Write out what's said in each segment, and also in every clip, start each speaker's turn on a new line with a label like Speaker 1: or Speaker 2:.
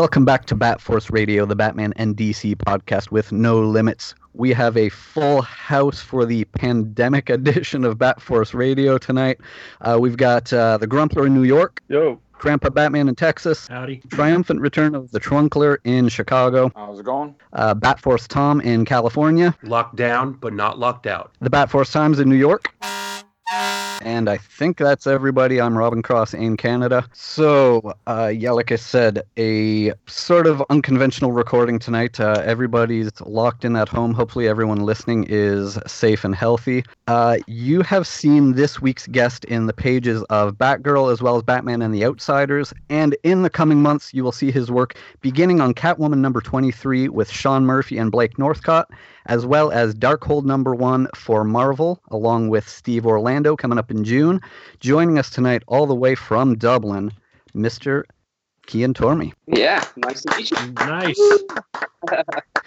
Speaker 1: Welcome back to Bat Force Radio, the Batman and DC podcast with no limits. We have a full house for the pandemic edition of Bat Force Radio tonight. Uh, we've got uh, the Grumpler in New York,
Speaker 2: Yo,
Speaker 1: Grandpa Batman in Texas,
Speaker 3: Howdy.
Speaker 1: triumphant return of the Trunkler in Chicago,
Speaker 2: how's it going?
Speaker 1: uh, Bat Force Tom in California,
Speaker 4: locked down but not locked out.
Speaker 1: the Bat Force Times in New York. And I think that's everybody. I'm Robin Cross in Canada. So, uh, yeah, like I said, a sort of unconventional recording tonight. Uh, everybody's locked in at home. Hopefully, everyone listening is safe and healthy. Uh, you have seen this week's guest in the pages of Batgirl as well as Batman and the Outsiders. And in the coming months, you will see his work beginning on Catwoman number 23 with Sean Murphy and Blake Northcott as well as Darkhold number one for Marvel, along with Steve Orlando coming up in June. Joining us tonight, all the way from Dublin, Mr. Cian Tormey.
Speaker 5: Yeah, nice to meet you.
Speaker 3: Nice.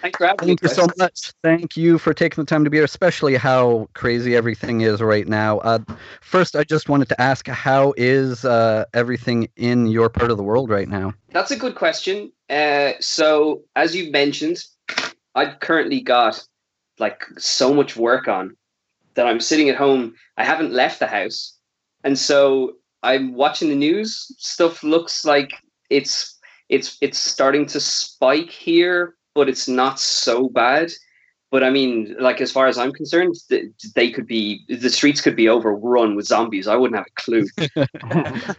Speaker 5: Thanks for having
Speaker 1: Thank
Speaker 5: me.
Speaker 1: you so much. Thank you for taking the time to be here, especially how crazy everything is right now. Uh, first, I just wanted to ask, how is uh, everything in your part of the world right now?
Speaker 5: That's a good question. Uh, so, as you've mentioned, I've currently got like so much work on that I'm sitting at home. I haven't left the house, and so I'm watching the news. Stuff looks like it's it's it's starting to spike here, but it's not so bad. But I mean, like as far as I'm concerned, they could be the streets could be overrun with zombies. I wouldn't have a clue.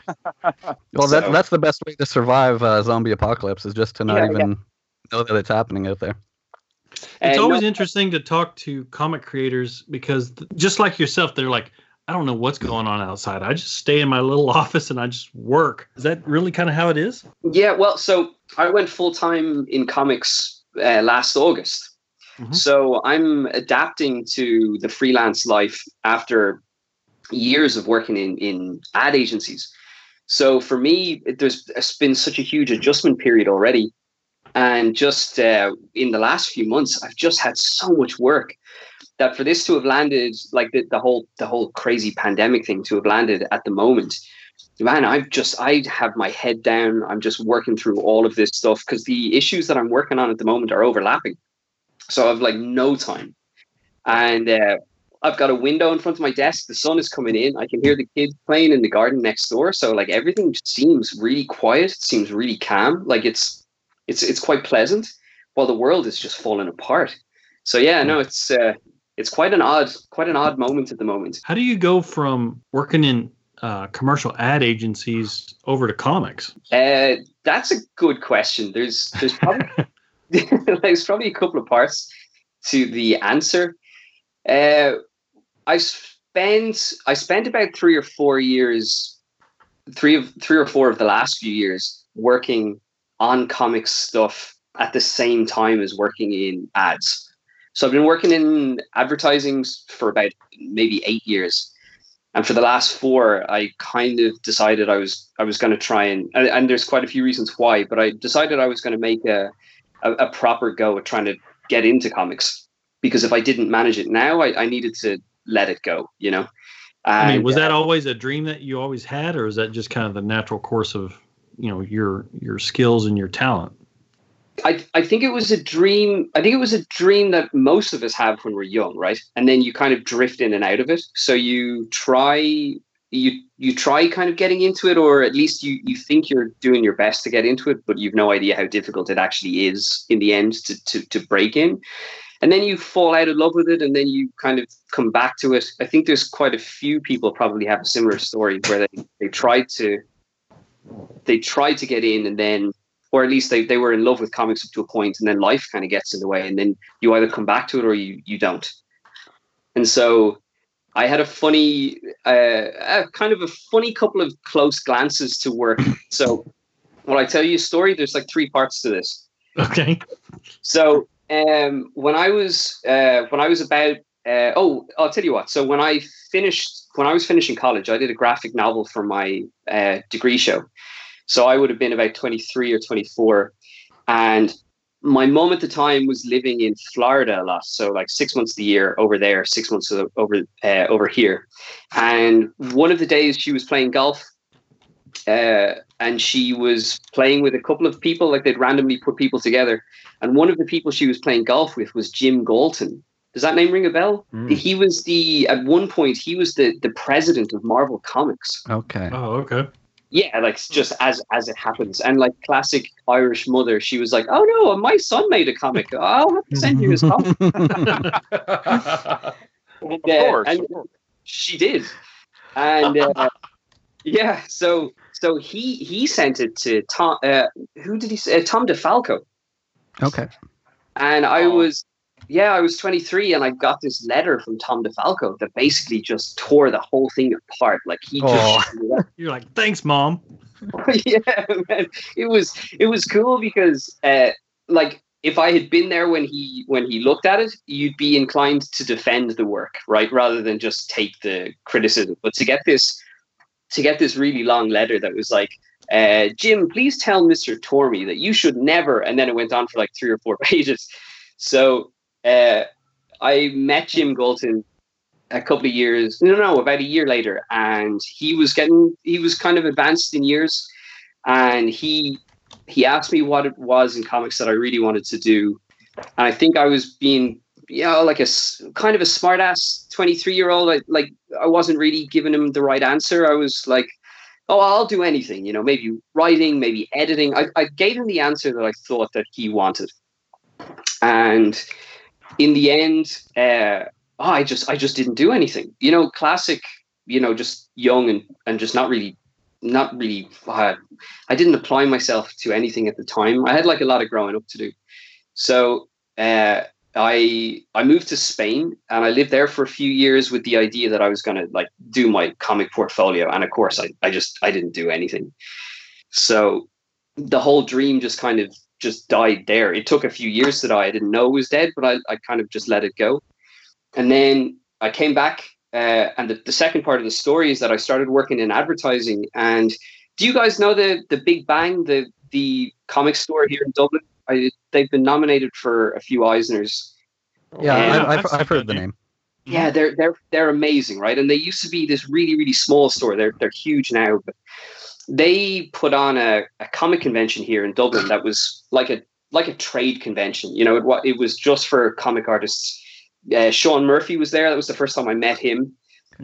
Speaker 1: Well, that,
Speaker 5: So-
Speaker 1: that's the best way to survive uh, zombie apocalypse is just to not
Speaker 5: Yeah, yeah.
Speaker 1: even know that it's happening out there.
Speaker 3: It's
Speaker 5: And
Speaker 3: always
Speaker 5: no-
Speaker 3: interesting to talk to comic creators because, th- just like yourself, they're like, I don't know what's going on outside. I just stay in my little office and I just work. Is that really kind of how it is?
Speaker 5: Yeah, well, so I went full time in comics uh, last August.
Speaker 3: Mhm.
Speaker 5: So I'm adapting to the freelance life after years of working in, in ad agencies. So for me, there's it's been such a huge adjustment period already. And just uh, in the last few months, I've just had so much work that for this to have landed, like the, the whole the whole crazy pandemic thing to have landed at the moment, man, I've just I have my head down. I'm just working through all of this stuff because the issues that I'm working on at the moment are overlapping. So I've like no time, and uh, I've got a window in front of my desk. The sun is coming in. I can hear the kids playing in the garden next door. So like everything seems really quiet. It seems really calm. Like it's it's it's quite pleasant, while the world is just falling apart. So yeah, no, it's uh, it's quite an odd quite an odd moment at the moment.
Speaker 3: How do you go from working in uh, commercial ad agencies over to comics?
Speaker 5: Uh, that's a good question. There's there's probably there's probably a couple of parts to the answer. Uh, I spent I spent about three or four years, three of three or four of the last few years working on comics stuff at the same time as working in ads. So I've been working in advertising for about maybe eight years. And for the last four i kind of decided i was i was going to try and, and and there's quite a few reasons why but i decided i was going to make a, a a proper go at trying to get into comics. Because if i didn't manage it now i, I needed to let it go you know?
Speaker 3: I mean, was
Speaker 5: uh,
Speaker 3: that always a dream that you always had, or is that just kind of the natural course of you know your your skills and your talent?
Speaker 5: I, I think it was a dream. I think it was a dream that most of us have when we're young, right? And then you kind of drift in and out of it. So you try you you try kind of getting into it, or at least you you think you're doing your best to get into it, but you've no idea how difficult it actually is in the end to to, to break in. And then you fall out of love with it, and then you kind of come back to it. I think there's quite a few people probably have a similar story where they, they tried to they tried to get in and then or at least they, they were in love with comics up to a point and then life kind of gets in the way and then you either come back to it or you you don't. And so i had a funny uh, a kind of a funny couple of close glances to work. So when i tell you a story there's like three parts to this.
Speaker 3: Okay.
Speaker 5: so um, when I was uh, when I was about uh, oh I'll tell you what. So when I finished when I was finishing college, I did a graphic novel for my uh, degree show. So I would have been about twenty three or twenty four, and my mom at the time was living in Florida a lot. So like six months of the year over there, six months of- over uh, over here, and one of the days she was playing golf uh, and she was playing with a couple of people, like they'd randomly put people together. And one of the people she was playing golf with was Jim Galton. Does that name ring a bell? He was the at one point he was the the president of Marvel Comics.
Speaker 1: Okay.
Speaker 3: Oh, okay.
Speaker 5: Yeah, like just as as it happens, and like classic Irish mother, she was like, "Oh no, my son made a comic. I'll have to send you his comic."
Speaker 4: of
Speaker 5: And, uh,
Speaker 4: course.
Speaker 5: and she did, and uh, yeah, so so he he sent it to Tom. Uh, who did he say? Uh, Tom DeFalco.
Speaker 1: Okay.
Speaker 5: And I
Speaker 4: Oh.
Speaker 5: was, yeah, I was 23, and I got this letter from Tom DeFalco that basically just tore the whole thing apart. Like he
Speaker 1: Oh.
Speaker 5: just,
Speaker 3: You're like, thanks, mom.
Speaker 5: yeah, man, it was it was cool because, uh, like, if I had been there when he when he looked at it, you'd be inclined to defend the work, right, rather than just take the criticism. But to get this to get this really long letter that was like. Uh, Jim, please tell Mr. Tormey that you should never, and then it went on for like three or four pages. So uh, I met Jim Galton a couple of years, no, no, about a year later, and he was getting, he was kind of advanced in years, and he he asked me what it was in comics that I really wanted to do, and I think I was being, you know, like a kind of a smart ass twenty three year old. I, like I wasn't really giving him the right answer. I was like. Oh, I'll do anything, you know, maybe writing, maybe editing. I, I gave him the answer that I thought that he wanted. And in the end, uh, oh, I just I just didn't do anything. You know, classic. You know, just young and and just not really, not really. Uh, I didn't apply myself to anything at the time. I had like a lot of growing up to do. So uh, I I moved to Spain and I lived there for a few years with the idea that I was going to like do my comic portfolio. And of course, I I just I didn't do anything. So the whole dream just kind of just died there. It took a few years to die. I didn't know it was dead, but I, I kind of just let it go. And then I came back, uh, and the, the second part of the story is that I started working in advertising. And do you guys know the the Big Bang, the the comic store here in Dublin? I, they've been nominated for a few Eisners.
Speaker 1: Yeah,
Speaker 5: Yeah,
Speaker 1: I've, I've,
Speaker 3: I've
Speaker 1: I've heard the name.
Speaker 5: Yeah, they're they're they're amazing, right? And they used to be this really really small store. They're they're huge now, but they put on a, a comic convention here in Dublin that was like a like a trade convention. You know, it it was just for comic artists. Uh, Sean Murphy was there. That was the first time I met him.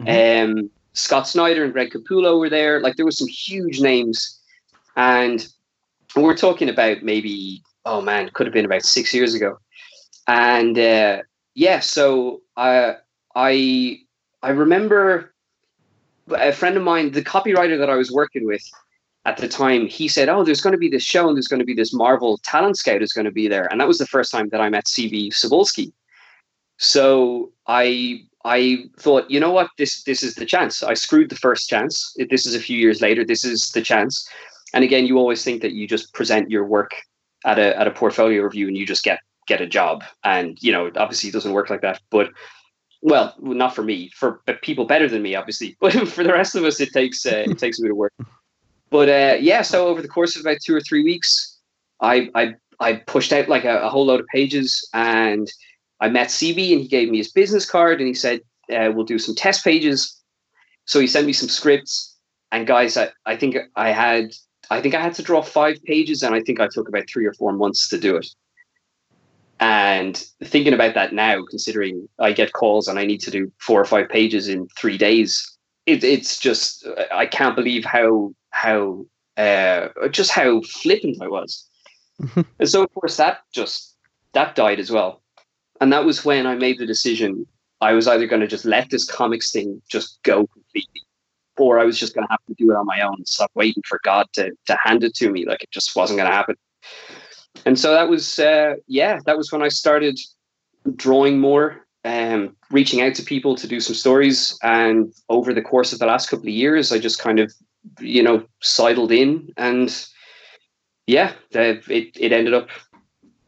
Speaker 5: Um, Scott Snyder and Greg Capullo were there. Like there was some huge names, and we're talking about maybe oh man, could have been about six years ago. And uh, yeah, so I I I remember a friend of mine, the copywriter that I was working with at the time, he said, "Oh, there's going to be this show, and there's going to be this Marvel talent scout is going to be there." And that was the first time that I met CB Cebulski. So I I thought, you know what, this this is the chance. I screwed the first chance. This is a few years later. This is the chance. And again, you always think that you just present your work at a at a portfolio review and you just get get a job. And you know, obviously, it doesn't work like that. But well, not for me. For people better than me, obviously. But for the rest of us, it takes uh, it takes a bit of work. But uh, yeah, so over the course of about two or three weeks, I I, I pushed out like a, a whole load of pages, and I met CB, and he gave me his business card, and he said, uh, "We'll do some test pages." So he sent me some scripts, and guys, I, I think I had I think I had to draw five pages, and I think I took about three or four months to do it. And thinking about that now, considering I get calls and I need to do four or five pages in three days, it, it's just I can't believe how how uh, just how flippant I was. and so of course that just that died as well. And that was when I made the decision I was either going to just let this comics thing just go completely or I was just going to have to do it on my own. Stop waiting for God to to hand it to me. Like it just wasn't going to happen. And so that was uh, yeah, that was when I started drawing more, um, reaching out to people to do some stories. And over the course of the last couple of years, I just kind of you know sidled in and yeah, it it ended up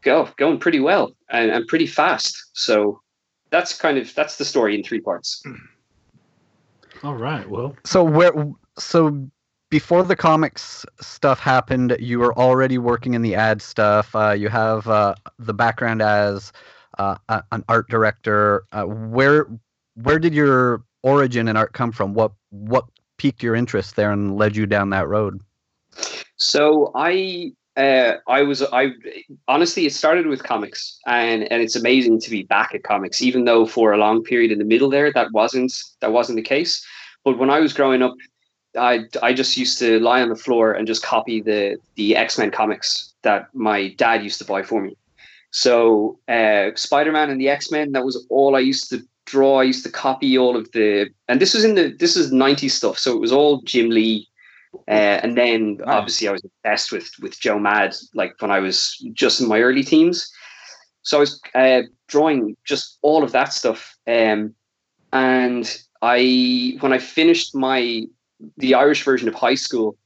Speaker 5: go going pretty well and, and pretty fast. So that's kind of that's the story in three parts.
Speaker 3: All right. Well,
Speaker 1: So where so before the comics stuff happened, you were already working in the ad stuff. Uh, you have uh, the background as uh, a- an art director. Uh, where where did your origin in art come from? What what piqued your interest there and led you down that road?
Speaker 5: So I uh, I was I honestly it started with comics and and it's amazing to be back at comics even though for a long period in the middle there that wasn't that wasn't the case. But when I was growing up, I I just used to lie on the floor and just copy the the X Men comics that my dad used to buy for me. So uh, Spider Man and the X Men that was all I used to draw. I used to copy all of the and this was in the this is 90s stuff. So it was all Jim Lee uh, and then obviously I was obsessed with with Joe Mad like when I was just in my early teens. So I was uh, drawing just all of that stuff. Um, and I when I finished my the Irish version of high school,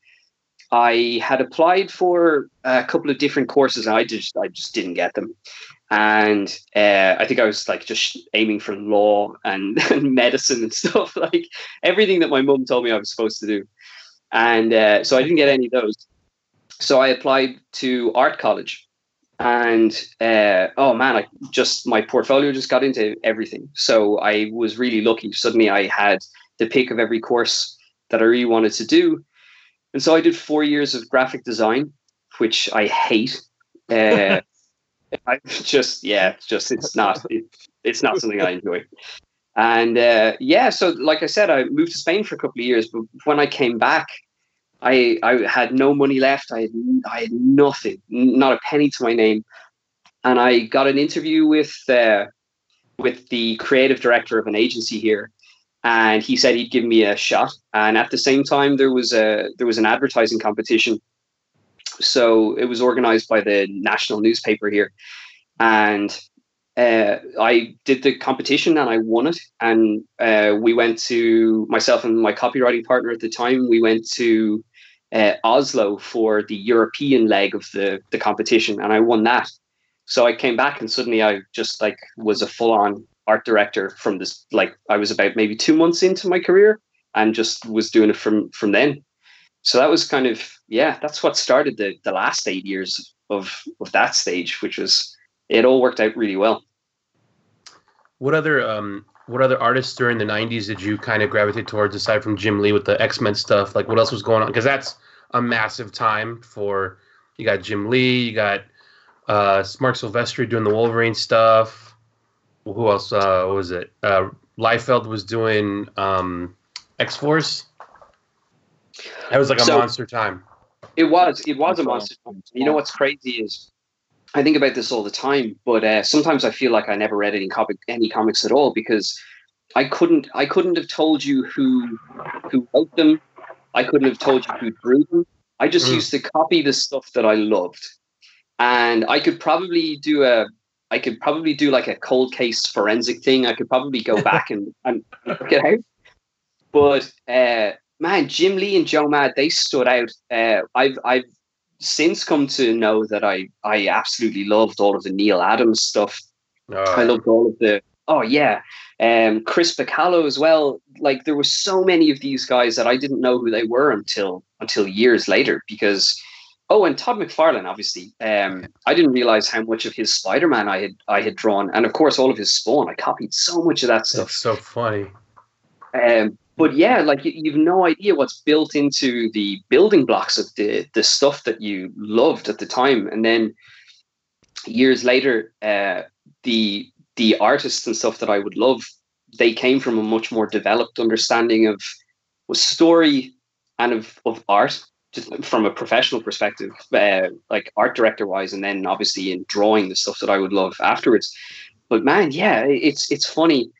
Speaker 5: I had applied for a couple of different courses and I just I just didn't get them. And uh, I think I was like just aiming for law and, and medicine and stuff like everything that my mum told me I was supposed to do and uh, so I didn't get any of those. So I applied to art college, and uh, oh man, I just my portfolio just got into everything. So I was really lucky. Suddenly, I had the pick of every course that I really wanted to do, and so I did four years of graphic design, which I hate. Uh, I just yeah, it's just it's not it, it's not something I enjoy. And uh, yeah, so like I said, I moved to Spain for a couple of years, but when I came back, I I had no money left. I had I had nothing, not a penny to my name, and I got an interview with uh, with the creative director of an agency here, and he said he'd give me a shot. And at the same time, there was a there was an advertising competition, so it was organized by the national newspaper here, and uh, I did the competition and I won it. And uh, we went to myself and my copywriting partner at the time. We went to uh, Oslo for the European leg of the the competition, and I won that. So I came back and suddenly I just like was a full on art director from this. Like I was about maybe two months into my career and just was doing it from from then. So that was kind of yeah, that's what started the the last eight years of of that stage, which was it all worked out really well.
Speaker 6: What other um what other artists during the 90s did you kind of gravitate towards aside from Jim Lee with the X-Men stuff? Like what else was going on? Because that's a massive time for you got Jim Lee, you got uh Marc Silvestri doing the Wolverine stuff. Who else uh what was it? Uh Liefeld was doing um X-Force. That was like a
Speaker 5: So-
Speaker 6: monster time.
Speaker 5: It was. It was a monster. time. You know what's crazy is, I think about this all the time, but uh, sometimes I feel like I never read any comic, any comics at all because I couldn't. I couldn't have told you who who wrote them. I couldn't have told you who drew them. I just
Speaker 6: Mm.
Speaker 5: used to copy the stuff that I loved, and I could probably do a. I could probably do like a cold case forensic thing. I could probably go back and and work it out. But uh, man, Jim Lee and Joe Mad, they stood out. Uh, I've I've since come to know that I I absolutely loved all of the Neal Adams stuff. I
Speaker 6: Uh,
Speaker 5: loved all of the oh yeah, um, Chris Bachalo as well. Like there were so many of these guys that I didn't know who they were until until years later because. Oh, and Todd McFarlane, obviously. Um, I didn't realize how much of his Spider-Man I had I had drawn, and of course all of his Spawn. I copied so much of that stuff.
Speaker 6: that's so funny.
Speaker 5: Um, but yeah, like you, you've no idea what's built into the building blocks of the the stuff that you loved at the time, and then years later, uh, the the artists and stuff that I would love, they came from a much more developed understanding of story and of of art, just from a professional perspective, uh, like art director wise, and then obviously in drawing the stuff that I would love afterwards. But man, yeah, it's it's funny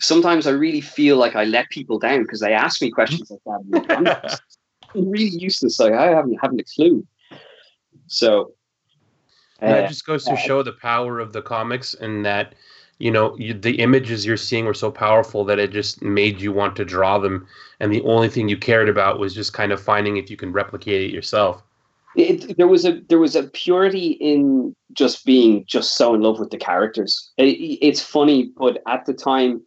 Speaker 5: sometimes I really feel like I let people down because they ask me questions like that. I'm, just, I'm really useless. Like I haven't haven't a clue. So uh,
Speaker 6: that just goes to show the power of the comics and that you know you, the images you're seeing were so powerful that it just made you want to draw them and the only thing you cared about was just kind of finding if you can replicate it yourself
Speaker 5: it, there was a there was a purity in just being just so in love with the characters. It, it's funny, but at the time,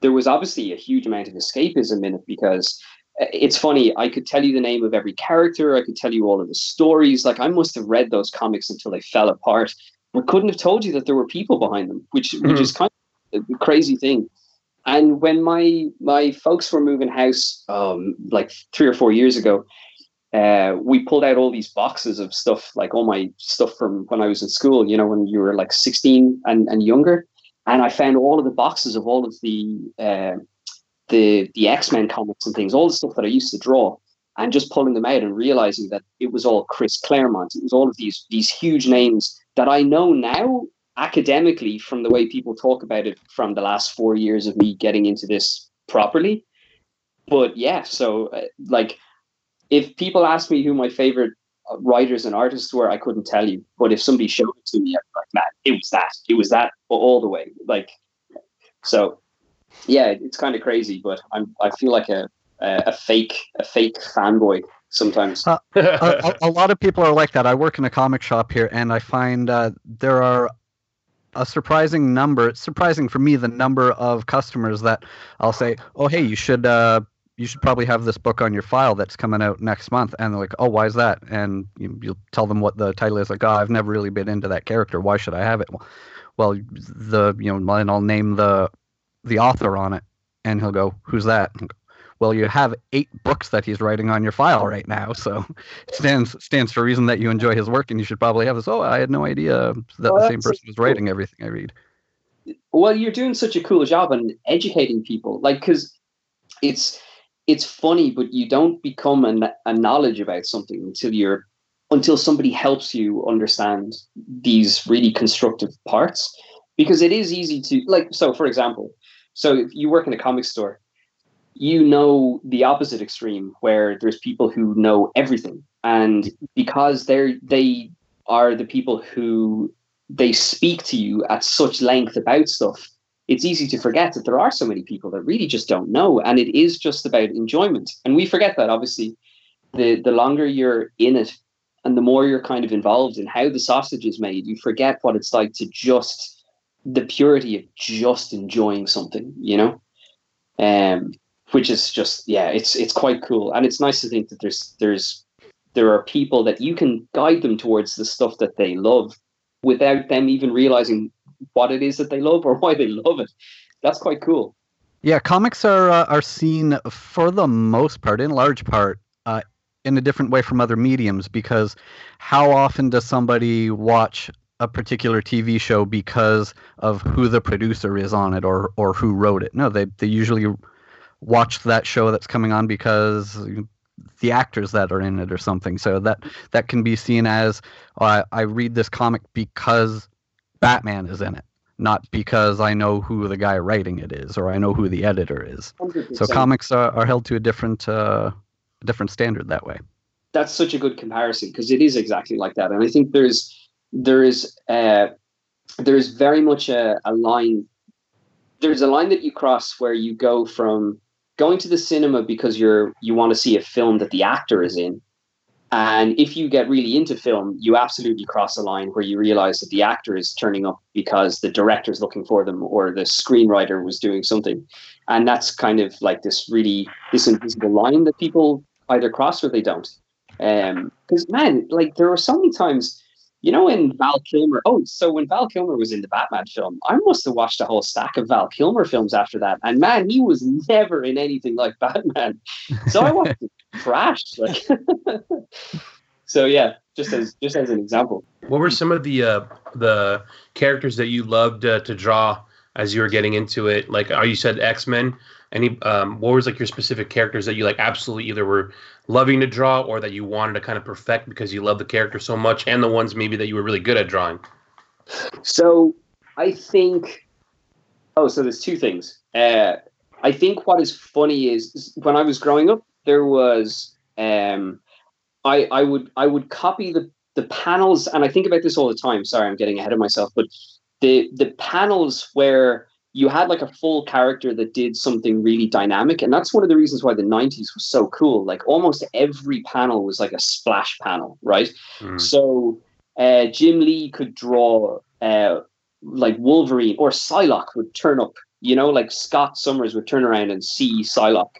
Speaker 5: there was obviously a huge amount of escapism in it because uh, it's funny. I could tell you the name of every character. I could tell you all of the stories. Like I must have read those comics until they fell apart, but couldn't have told you that there were people behind them, which which is kind of a crazy thing. And when my my folks were moving house, um, like three or four years ago, uh, we pulled out all these boxes of stuff, like all my stuff from when I was in school, you know, when you were like 16 and, and younger. And I found all of the boxes of all of the uh, the the X-Men comics and things, all the stuff that I used to draw, and just pulling them out and realizing that it was all Chris Claremont. It was all of these these huge names that I know now academically from the way people talk about it from the last four years of me getting into this properly. But yeah, so uh, like if people ask me who my favorite uh, writers and artists were, I couldn't tell you. But if somebody showed it to me, I'd be like, man, it was that. It was that all the way. Like, so yeah, it's kind of crazy, but I'm I feel like a a, a fake a fake fanboy sometimes.
Speaker 1: Uh, a, a, lot of people are like that. I work in a comic shop here, and I find uh, there are a surprising number. It's surprising for me the number of customers that I'll say, "Oh, hey, you should uh, you should probably have this book on your file that's coming out next month." And they're like, "Oh, why is that?" And you, you'll tell them what the title is. Like, "Oh, I've never really been into that character. Why should I have it?" Well, well the you know, and I'll name the the author on it, and he'll go, "Who's that?" And go, well, you have eight books that he's writing on your file right now, so it stands stands for reason that you enjoy his work, and you should probably have this. Oh, I had no idea that
Speaker 5: Oh,
Speaker 1: the same person was
Speaker 5: cool.
Speaker 1: writing everything I read.
Speaker 5: well you're doing such a cool job on educating people like because it's it's funny but you don't become a, a knowledge about something until you're until somebody helps you understand these really constructive parts because it is easy to like so for example so if you work in a comic store you know the opposite extreme where there's people who know everything and because they're they are the people who they speak to you at such length about stuff, it's easy to forget that there are so many people that really just don't know. And it is just about enjoyment. And we forget that obviously the the longer you're in it and the more you're kind of involved in how the sausage is made, you forget what it's like to just the purity of just enjoying something, you know? Um which is just yeah, it's it's quite cool. And it's nice to think that there's there's there are people that you can guide them towards the stuff that they love without them even realizing what it is that they love or why they love it. That's quite cool.
Speaker 1: Yeah, comics are uh, are seen for the most part, in large part, uh, in a different way from other mediums. Because how often does somebody watch a particular TV show because of who the producer is on it or or who wrote it? No, they they usually watch that show that's coming on because the actors that are in it or something. So that that can be seen as uh, I read this comic because Batman is in it, not because I know who the guy writing it is or I know who the editor is.
Speaker 5: 100%.
Speaker 1: So comics are, are held to a different uh, different standard that way.
Speaker 5: That's such a good comparison because it is exactly like that. And I think there's there is uh, there's very much a, a line. There's a line that you cross where you go from going to the cinema because you're you want to see a film that the actor is in. And if you get really into film you absolutely cross a line where you realize that the actor is turning up because the director is looking for them or the screenwriter was doing something. And that's kind of like this really this invisible line that people either cross or they don't. Um because man like there were so many times you know, when Val Kilmer, oh, so when Val Kilmer was in the Batman film, I must have watched a whole stack of Val Kilmer films after that. And man, he was never in anything like Batman. So I watched it trash. Like, so yeah, just as just as an example.
Speaker 6: What were some of the uh, the characters that you loved uh, to draw as you were getting into it? Like, oh, you said X Men. Any um, what was like your specific characters that you like absolutely either were loving to draw or that you wanted to kind of perfect because you love the character so much, and the ones maybe that you were really good at drawing?
Speaker 5: So I think. Oh, so there's two things. uh, I think what is funny is, when I was growing up, there was um, I I would I would copy the the panels, and I think about this all the time. Sorry, I'm getting ahead of myself, but the the panels where you had like a full character that did something really dynamic, and that's one of the reasons why the '90s was so cool. Like almost every panel was like a splash panel, right?
Speaker 6: Mm.
Speaker 5: So uh, Jim Lee could draw uh, like Wolverine, or Psylocke would turn up. You know, like Scott Summers would turn around and see Psylocke,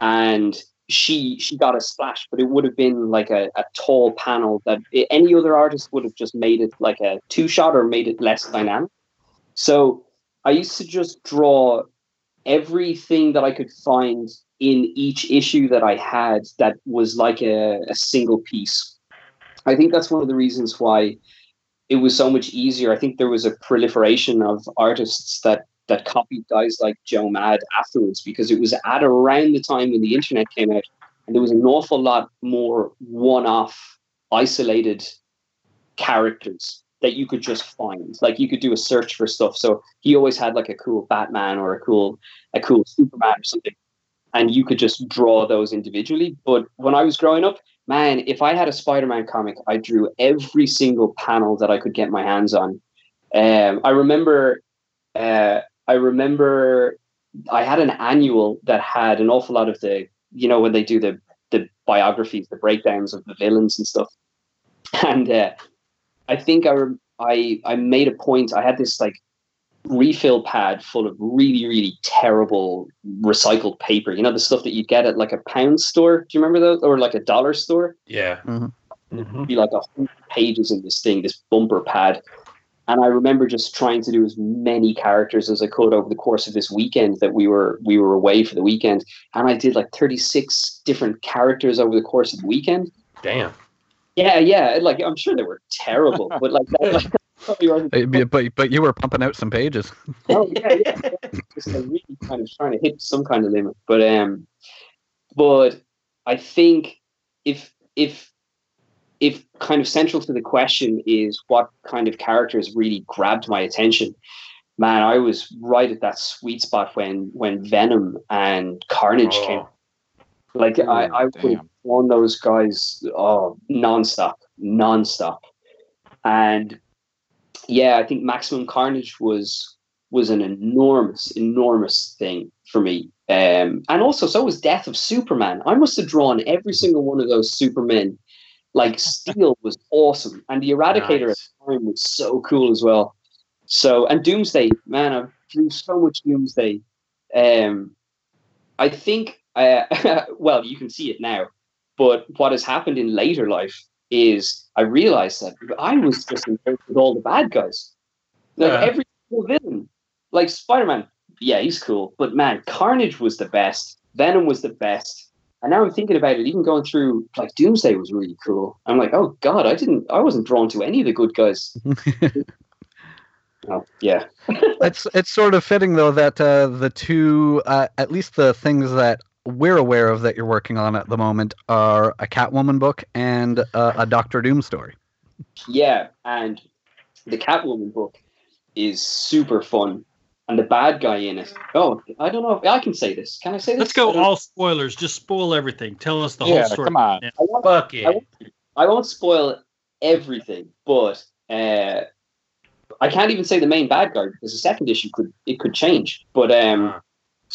Speaker 5: and she she got a splash, but it would have been like a, a tall panel that any other artist would have just made it like a two shot or made it less dynamic. So I used to just draw everything that I could find in each issue that I had that was like a, a single piece. I think that's one of the reasons why it was so much easier. I think there was a proliferation of artists that that copied guys like Joe Mad afterwards because it was at around the time when the internet came out and there was an awful lot more one-off isolated characters that you could just find. Like you could do a search for stuff. So he always had like a cool batman or a cool a cool superman or something and you could just draw those individually. But when i was growing up man if i had a spider-man comic i drew every single panel that i could get my hands on. Um, i remember uh, I remember I had an annual that had an awful lot of the, you know, when they do the the biographies, the breakdowns of the villains and stuff. And uh, I think I, I I made a point. I had this like refill pad full of really really terrible recycled paper. You know, the stuff that you get at like a pound store. Do you remember those, or like a dollar store?
Speaker 6: Yeah.
Speaker 5: Mm-hmm. Be like a hundred pages in this thing, this bumper pad. And I remember just trying to do as many characters as I could over the course of this weekend that we were we were away for the weekend. And I did like 36 different characters over the course of the weekend.
Speaker 6: Damn.
Speaker 5: Yeah, yeah. Like I'm sure they were terrible, but like that like,
Speaker 1: But, but but you were pumping out some pages.
Speaker 5: oh yeah, yeah. yeah. Just like really kind of trying to hit some kind of limit. But um but I think if if if kind of central to the question is what kind of characters really grabbed my attention man i was right at that sweet spot when when venom and carnage
Speaker 6: Oh.
Speaker 5: came like i i would drawn those guys oh nonstop nonstop and yeah i think maximum carnage was was an enormous enormous thing for me um and also so was death of superman i must have drawn every single one of those supermen like Steel was awesome, and the Eradicator
Speaker 6: Nice.
Speaker 5: at the time was so cool as well. So and Doomsday, man, I've drew so much Doomsday. Um, I think, uh, well, you can see it now, but what has happened in later life is I realized that I was just with all the bad guys, like
Speaker 6: Yeah.
Speaker 5: every single villain, like Spider Man. Yeah, he's cool, but man, Carnage was the best. Venom was the best. And now I'm thinking about it, even going through like Doomsday was really cool. I'm like, oh god, I didn't, I wasn't drawn to any of the good guys. oh yeah,
Speaker 1: it's it's sort of fitting though that uh, the two, uh, at least the things that we're aware of that you're working on at the moment, are a Catwoman book and uh, a Doctor Doom story.
Speaker 5: yeah. And the Catwoman book is super fun, and the bad guy in it. Oh, I don't know if I can say this. Can I say this?
Speaker 3: Let's go all spoilers. Just spoil everything. Tell us the
Speaker 4: Yeah,
Speaker 3: whole story.
Speaker 4: come on.
Speaker 5: I won't,
Speaker 6: Fuck
Speaker 5: I
Speaker 6: it.
Speaker 5: won't, I won't spoil everything, but uh, I can't even say the main bad guy because the second issue could it could change. But um,
Speaker 6: Ah.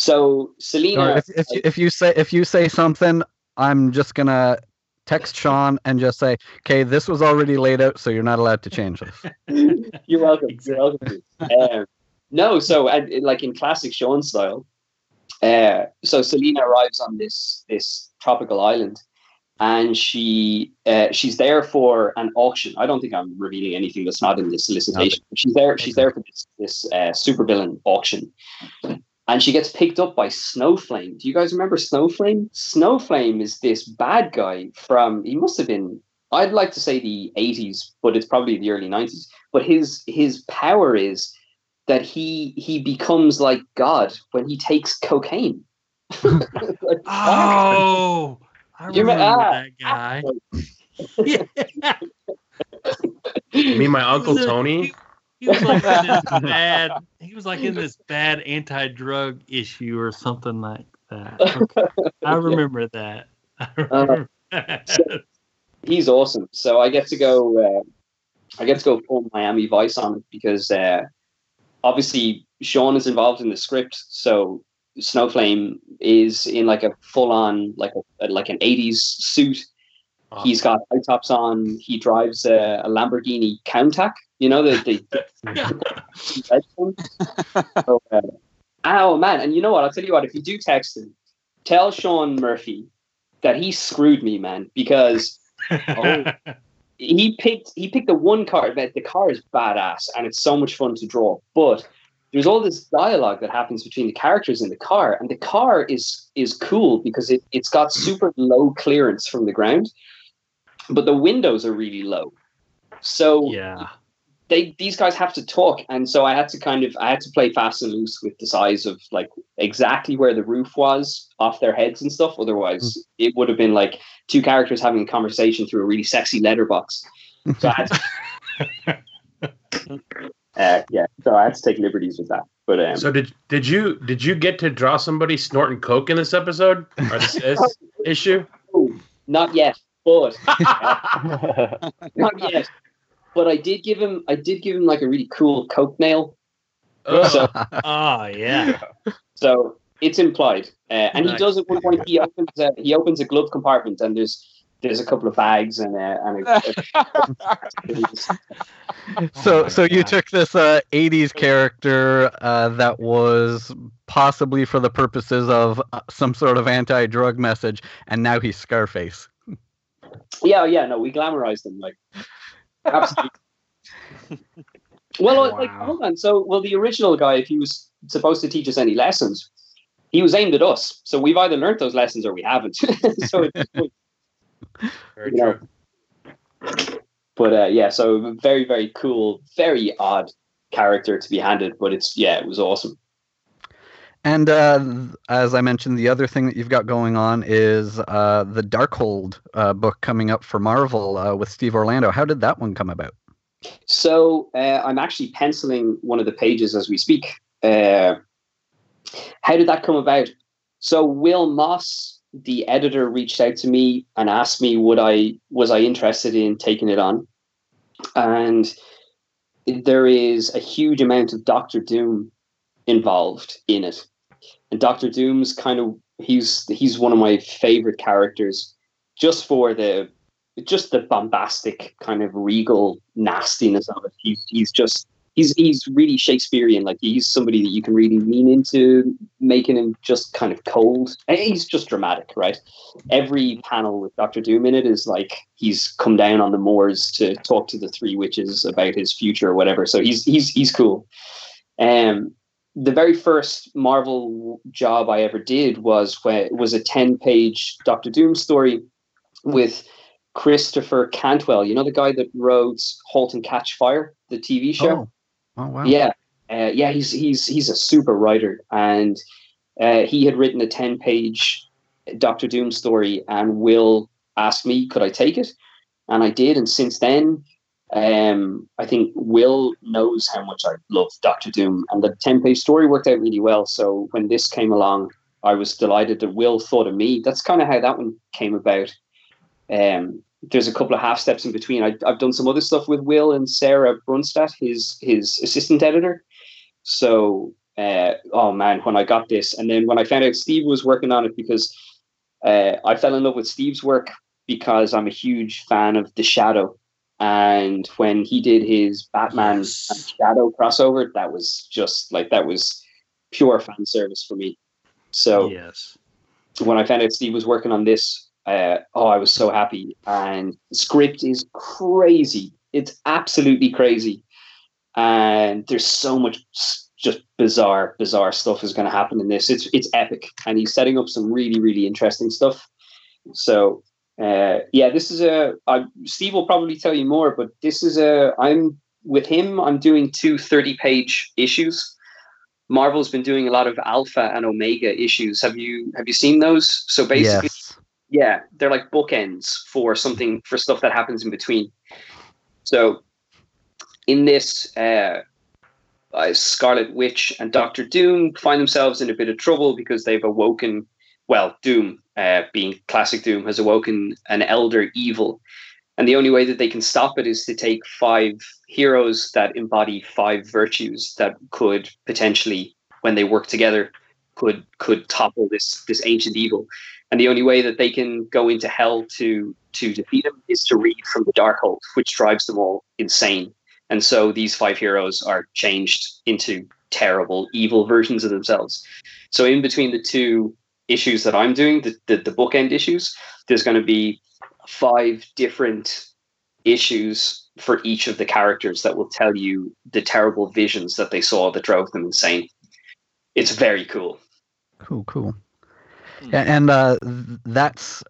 Speaker 5: So Selina,
Speaker 1: Or if, if, you, if you say if you say something, I'm just gonna text Sean and just say, "Okay, this was already laid out, so you're not allowed to change this."
Speaker 5: You're welcome. You're welcome. um, no, so uh, like in classic Sean style, uh, so Selina arrives on this this tropical island, and she uh, she's there for an auction. I don't think I'm revealing anything that's not in the solicitation. She's there. She's there for this this uh, supervillain auction, and she gets picked up by Snowflame. Do you guys remember Snowflame? Snowflame is this bad guy from. He must have been. I'd like to say the 80s, but it's probably the early 90s. But his his power is that he he becomes like God when he takes cocaine. Like,
Speaker 3: Oh, I
Speaker 5: You
Speaker 3: remember
Speaker 5: remember- ah,
Speaker 3: that guy. yeah.
Speaker 6: You mean my Uncle Tony?
Speaker 3: He was like in this bad. He was like in this bad anti-drug issue or something like that. Okay. I remember that. I remember that.
Speaker 5: he's awesome. So I get to go. Uh, I get to go full Miami Vice on it because uh, obviously Sean is involved in the script. So Snowflame is in like a full on like a like an '80s suit.
Speaker 6: Wow.
Speaker 5: He's got high tops on. He drives a, a Lamborghini Countach. You know the the, the. So, uh, oh man! And you know what? I'll tell you what. If you do text him, tell Sean Murphy that he screwed me, man, because Oh. he picked he picked the one car that the car is badass and it's so much fun to draw but there's all this dialogue that happens between the characters in the car and the car is is cool because it, it's got super low clearance from the ground but the windows are really low. So
Speaker 3: yeah.
Speaker 5: they these guys have to talk and so i had to kind of i had to play fast and loose with the size of like exactly where the roof was off their heads and stuff. Otherwise it would have been like two characters having a conversation through a really sexy letterbox. So I had to, uh, yeah so i had to take liberties with that but um,
Speaker 6: So did did you did you get to draw somebody snorting coke in this episode? Or this, this issue?
Speaker 5: not yet but not yet but i did give him i did give him like a really cool coke nail
Speaker 6: Ugh.
Speaker 5: so
Speaker 3: Oh yeah.
Speaker 5: So it's implied, uh, and he does at one point. He opens a, he opens a glove compartment, and there's there's a couple of bags and uh, and a,
Speaker 1: So, so you took this uh, '80s character uh, that was possibly for the purposes of uh, some sort of anti-drug message, and now he's Scarface.
Speaker 5: Yeah, yeah. No, we glamorized them like absolutely. well, like hold on. So, well, the original guy, if he was supposed to teach us any lessons, he was aimed at us. So we've either learned those lessons or we haven't. so, you know,
Speaker 6: true.
Speaker 5: but uh, yeah, so very very cool, very odd character to be handed, but it's yeah, it was awesome.
Speaker 1: And uh, as I mentioned, the other thing that you've got going on is uh, the Darkhold uh, book coming up for Marvel uh, with Steve Orlando. How did that one come about?
Speaker 5: So uh, I'm actually penciling one of the pages as we speak. Uh, how did that come about? So Will Moss, the editor, reached out to me and asked me would I was I interested in taking it on, and there is a huge amount of Doctor Doom involved in it, and Doctor Doom's kind of he's he's one of my favorite characters, just for the just the bombastic kind of regal nastiness of it. He's he's just he's he's really Shakespearean. Like he's somebody that you can really lean into, making him just kind of cold. And he's just dramatic, right? Every panel with Doctor Doom in it is like he's come down on the moors to talk to the three witches about his future or whatever. So he's he's he's cool. Um the very first Marvel job I ever did was when was a 10 page Doctor Doom story with Christopher Cantwell, you know the guy that wrote *Halt and Catch Fire*, the TV show.
Speaker 1: Oh, oh wow.
Speaker 5: Yeah, uh, yeah, he's he's he's a super writer, and uh, he had written a ten-page Doctor Doom story, and Will asked me, could I take it, and I did, and since then, um, I think Will knows how much I love Doctor Doom, and the ten-page story worked out really well. So when this came along, I was delighted that Will thought of me. That's kind of how that one came about. Um, there's a couple of half steps in between. I, I've done some other stuff with Will and Sarah Brunstad, his his assistant editor. So, uh, oh man, when I got this, and then when I found out Steve was working on it, because uh, I fell in love with Steve's work because I'm a huge fan of The Shadow, and when he did his Batman and Shadow crossover, that was just like that was pure fan service for me. So
Speaker 3: yes.
Speaker 5: when I found out Steve was working on this, uh, oh, I was so happy. And the script is crazy. It's absolutely crazy. And there's so much just bizarre, bizarre stuff is going to happen in this. It's it's epic, and he's setting up some really, really interesting stuff. So, uh, yeah, this is a. I, Steve will probably tell you more, but this is a. I'm with him. I'm doing two 30 page issues. Marvel's been doing a lot of alpha and omega issues. Have you have you seen those? So basically,
Speaker 1: Yes.
Speaker 5: yeah, they're like bookends for something for stuff that happens in between. So in this, uh, uh, Scarlet Witch and Doctor Doom find themselves in a bit of trouble because they've awoken. Well, Doom, uh, being classic Doom, has awoken an elder evil, and the only way that they can stop it is to take five heroes that embody five virtues that could potentially, when they work together, could could topple this this ancient evil. And the only way that they can go into hell to to defeat him is to read from the Darkhold, which drives them all insane. And so these five heroes are changed into terrible, evil versions of themselves. So in between the two issues that I'm doing, the, the, the bookend issues, there's going to be five different issues for each of the characters that will tell you the terrible visions that they saw that drove them insane. It's very cool.
Speaker 1: Cool, cool. Yeah, and uh, that's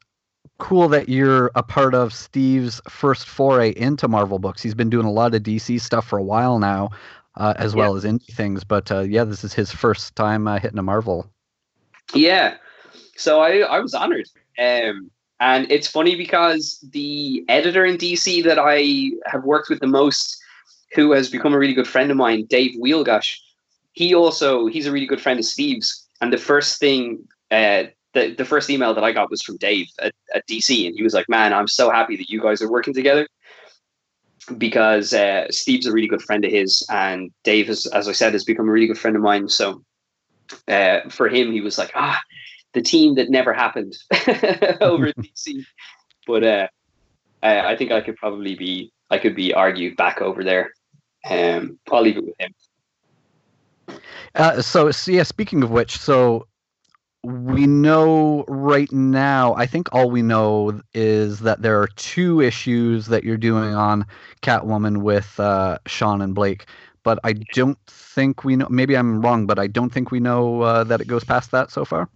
Speaker 1: cool that you're a part of Steve's first foray into Marvel books. He's been doing a lot of DC stuff for a while now, uh, as well as indie things. But uh, yeah, this is his first time uh, hitting a Marvel.
Speaker 5: Yeah, so I I was honored, um, and it's funny because the editor in DC that I have worked with the most, who has become a really good friend of mine, Dave Wielgosz, he also he's a really good friend of Steve's. And the first thing uh, the, the first email that I got was from Dave at, at DC, and he was like, "Man, I'm so happy that you guys are working together." Because uh, Steve's a really good friend of his, and Dave, has, as I said, has become a really good friend of mine. So uh, for him, he was like, "Ah, the team that never happened over at DC." But uh, I, I think I could probably be, I could be argued back over there. Um, I'll leave it with him.
Speaker 1: Uh, so, so, yeah, speaking of which, so we know right now, I think all we know is that there are two issues that you're doing on Catwoman with uh, Sean and Blake. But I don't think we know, maybe I'm wrong, but I don't think we know uh, that it goes past that so far.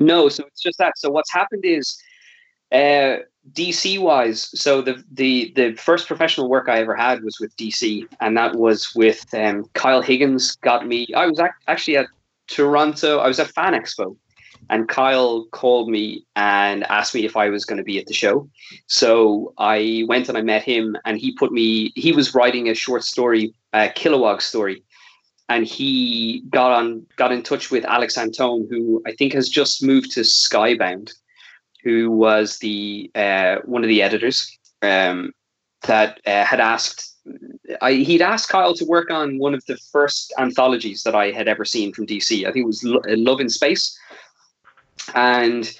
Speaker 5: No, so it's just that. So what's happened is uh, DC wise, so the the the first professional work I ever had was with DC, and that was with um, Kyle Higgins. Got me. I was ac- actually at Toronto. I was at Fan Expo, and Kyle called me and asked me if I was going to be at the show. So I went and I met him, and he put me. He was writing a short story, a Kilowog story, and he got on got in touch with Alex Antone, who I think has just moved to Skybound who was the uh, one of the editors um, that uh, had asked I, he'd asked Kyle to work on one of the first anthologies that I had ever seen from DC. I think it was Lo- Love in Space, and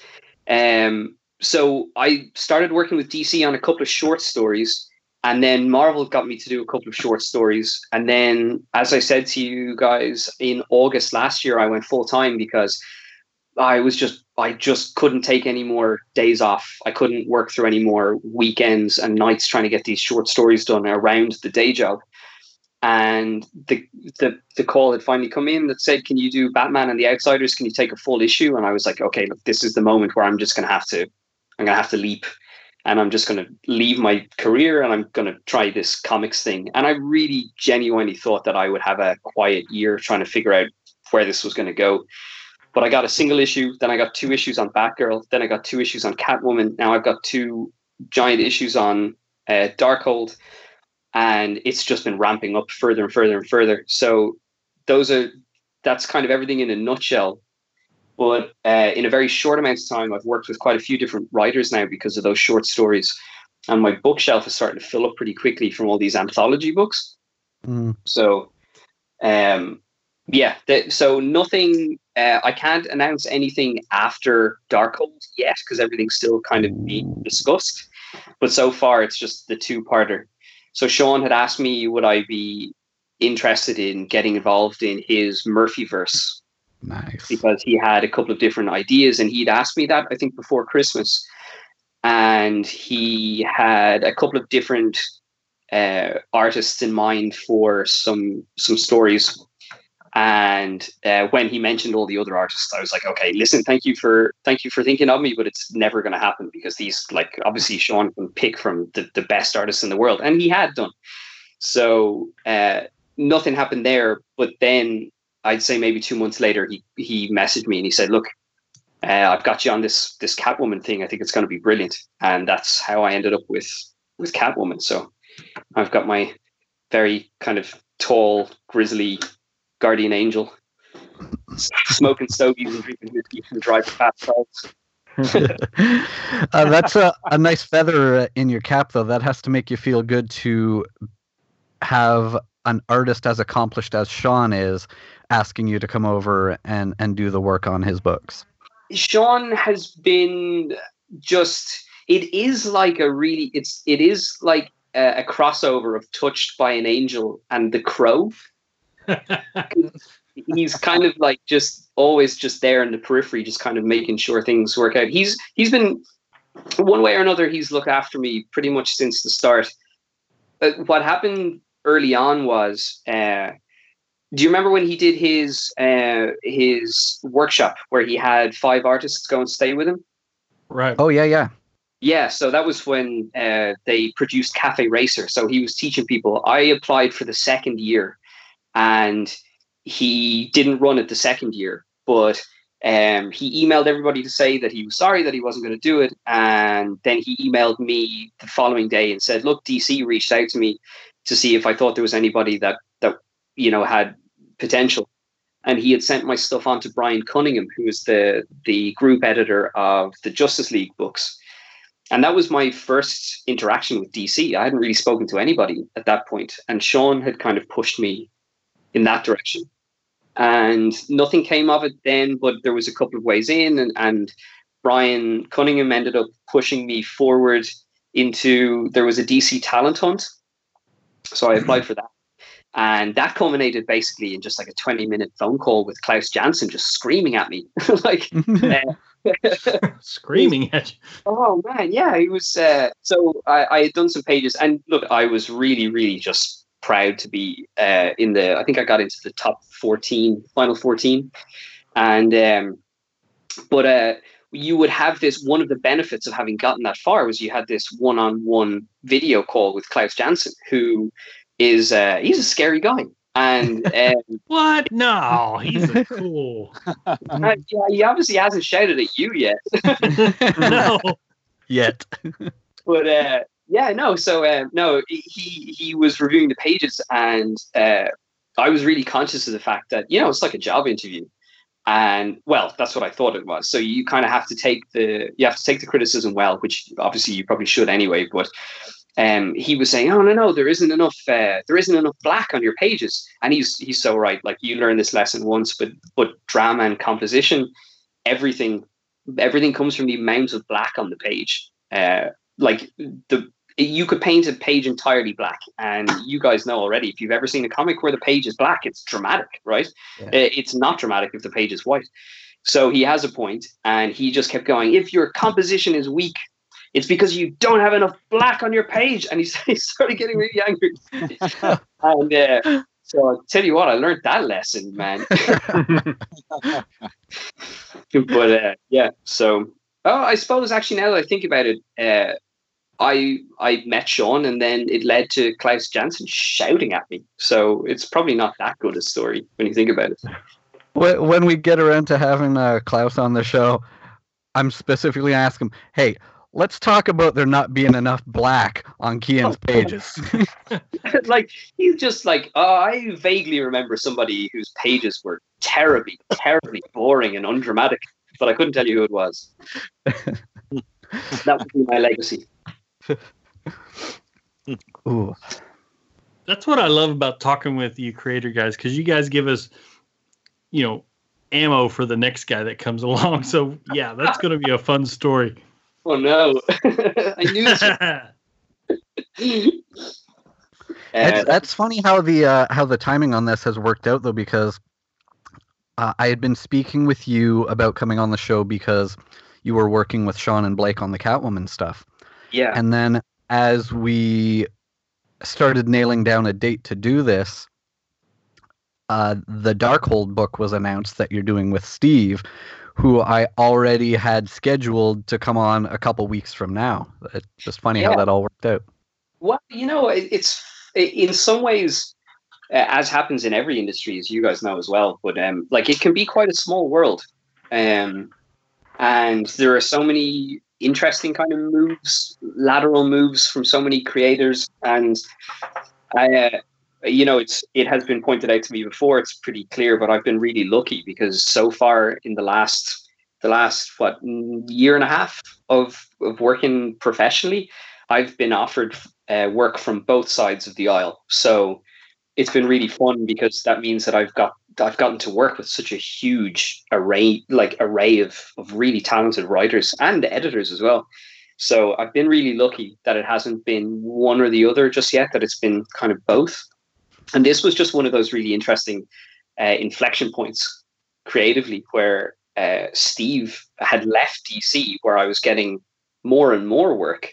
Speaker 5: um, so I started working with DC on a couple of short stories. And then Marvel got me to do a couple of short stories. And then, as I said to you guys, in August last year, I went full time because I was just I just couldn't take any more days off. I couldn't work through any more weekends and nights trying to get these short stories done around the day job. And the the the call had finally come in that said, "Can you do Batman and the Outsiders? Can you take a full issue?" And I was like, "Okay, look, this is the moment where I'm just going to have to, I'm going to have to leap, and I'm just going to leave my career and I'm going to try this comics thing." And I really genuinely thought that I would have a quiet year trying to figure out where this was going to go but I got a single issue, then I got two issues on Batgirl, then I got two issues on Catwoman. Now I've got two giant issues on uh, Darkhold, and it's just been ramping up further and further and further. So those are that's kind of everything in a nutshell. But uh, in a very short amount of time, I've worked with quite a few different writers now because of those short stories, and my bookshelf is starting to fill up pretty quickly from all these anthology books.
Speaker 1: Mm.
Speaker 5: So, um, yeah, th- so nothing uh, I can't announce anything after Darkhold yet because everything's still kind of being discussed. But so far, it's just the two-parter. So Sean had asked me, would I be interested in getting involved in his Murphyverse?
Speaker 1: Nice.
Speaker 5: Because he had a couple of different ideas, and he'd asked me that I think before Christmas, and he had a couple of different uh, artists in mind for some some stories and uh, when he mentioned all the other artists, I was like, okay, listen, thank you for thank you for thinking of me, but it's never going to happen because these, like, obviously Sean can pick from the, the best artists in the world, and he had done. So uh, nothing happened there. But then I'd say maybe two months later, he he messaged me and he said, look, uh, I've got you on this this Catwoman thing. I think it's going to be brilliant, and that's how I ended up with with Catwoman. So I've got my very kind of tall, grizzly guardian angel, smoking stogies and drinking whiskey and driving fast cars.
Speaker 1: uh, that's a, a nice feather uh, in your cap, though. That has to make you feel good to have an artist as accomplished as Sean is asking you to come over and, and do the work on his books.
Speaker 5: Sean has been just. It is like a really. It's it is like a, a crossover of Touched by an Angel and The Crow. he's kind of like just always just there in the periphery, just kind of making sure things work out. He's he's been one way or another. He's looked after me pretty much since the start. But what happened early on was, uh, do you remember when he did his uh, his workshop where he had five artists go and stay with him?
Speaker 3: Right.
Speaker 1: Oh, yeah, yeah.
Speaker 5: Yeah, so that was when uh, they produced Cafe Racer. So he was teaching people. I applied for the second year, and he didn't run it the second year, but um, he emailed everybody to say that he was sorry that he wasn't going to do it. And then he emailed me the following day and said, "Look, DC reached out to me to see if I thought there was anybody that that you know had potential." And he had sent my stuff on to Brian Cunningham, who is the the group editor of the Justice League books. And that was my first interaction with DC. I hadn't really spoken to anybody at that point, and Sean had kind of pushed me in that direction and nothing came of it then but there was a couple of ways in and, and brian cunningham ended up pushing me forward into there was a dc talent hunt so i applied for that and that culminated basically in just like a 20 minute phone call with klaus janson just screaming at me like uh,
Speaker 3: screaming at you
Speaker 5: oh man yeah he was uh, so I, I had done some pages and look i was really really just proud to be uh, in the. I think I got into the top fourteen, final fourteen, and um, but uh, you would have this. One of the benefits of having gotten that far was you had this one-on-one video call with Klaus Janson, who is uh, he's a scary guy. And um,
Speaker 3: what? No, he's a cool.
Speaker 5: uh, yeah, he obviously hasn't shouted at you yet.
Speaker 3: no,
Speaker 1: Yet.
Speaker 5: but uh, yeah, no. So uh, no, he he was reviewing the pages, and uh, I was really conscious of the fact that you know it's like a job interview, and well, that's what I thought it was. So you kind of have to take the you have to take the criticism well, which obviously you probably should anyway. But um, he was saying, "Oh no, no, there isn't enough. Uh, there isn't enough black on your pages," and he's he's so right. Like you learn this lesson once, but but drama and composition, everything everything comes from the amount of black on the page. Uh, like the you could paint a page entirely black and you guys know already if you've ever seen a comic where the page is black it's dramatic right
Speaker 1: Yeah.
Speaker 5: it's not dramatic if the page is white so he has a point and he just kept going if your composition is weak it's because you don't have enough black on your page and he, he started getting really angry and uh, so I'll tell you what I learned that lesson man but uh, yeah so oh I suppose actually now that I think about it uh, I I met Sean and then it led to Klaus Janson shouting at me. So it's probably not that good a story when you think about it.
Speaker 1: When when we get around to having uh, Klaus on the show, I'm specifically asking hey, let's talk about there not being enough black on Cian's oh, pages.
Speaker 5: like he's just like oh, I vaguely remember somebody whose pages were terribly, terribly boring and undramatic, but I couldn't tell you who it was. that would be my legacy.
Speaker 1: Ooh.
Speaker 3: that's what I love about talking with you creator guys because you guys give us, you know, ammo for the next guy that comes along. So yeah, that's going to be a fun story.
Speaker 5: Oh no, I knew this.
Speaker 1: It's,
Speaker 5: Uh,
Speaker 1: that's funny how the uh, how the timing on this has worked out though because uh, I had been speaking with you about coming on the show because you were working with Sean and Blake on the Catwoman stuff,
Speaker 5: yeah,
Speaker 1: and then as we started nailing down a date to do this, uh, the Darkhold book was announced that you're doing with Steve, who I already had scheduled to come on a couple weeks from now. It's just funny how that all worked out.
Speaker 5: Well, you know, it- it's in some ways, as happens in every industry, as you guys know as well. But um, like, it can be quite a small world, um, and there are so many interesting kind of moves, lateral moves from so many creators. And I, uh, you know, it's it has been pointed out to me before. It's pretty clear, but I've been really lucky because so far in the last the last what year and a half of of working professionally, I've been offered uh, work from both sides of the aisle. So it's been really fun because that means that I've got I've gotten to work with such a huge array like array of of really talented writers and editors as well. So I've been really lucky that it hasn't been one or the other just yet, that it's been kind of both. And this was just one of those really interesting uh, inflection points creatively where uh, Steve had left DC, where I was getting more and more work.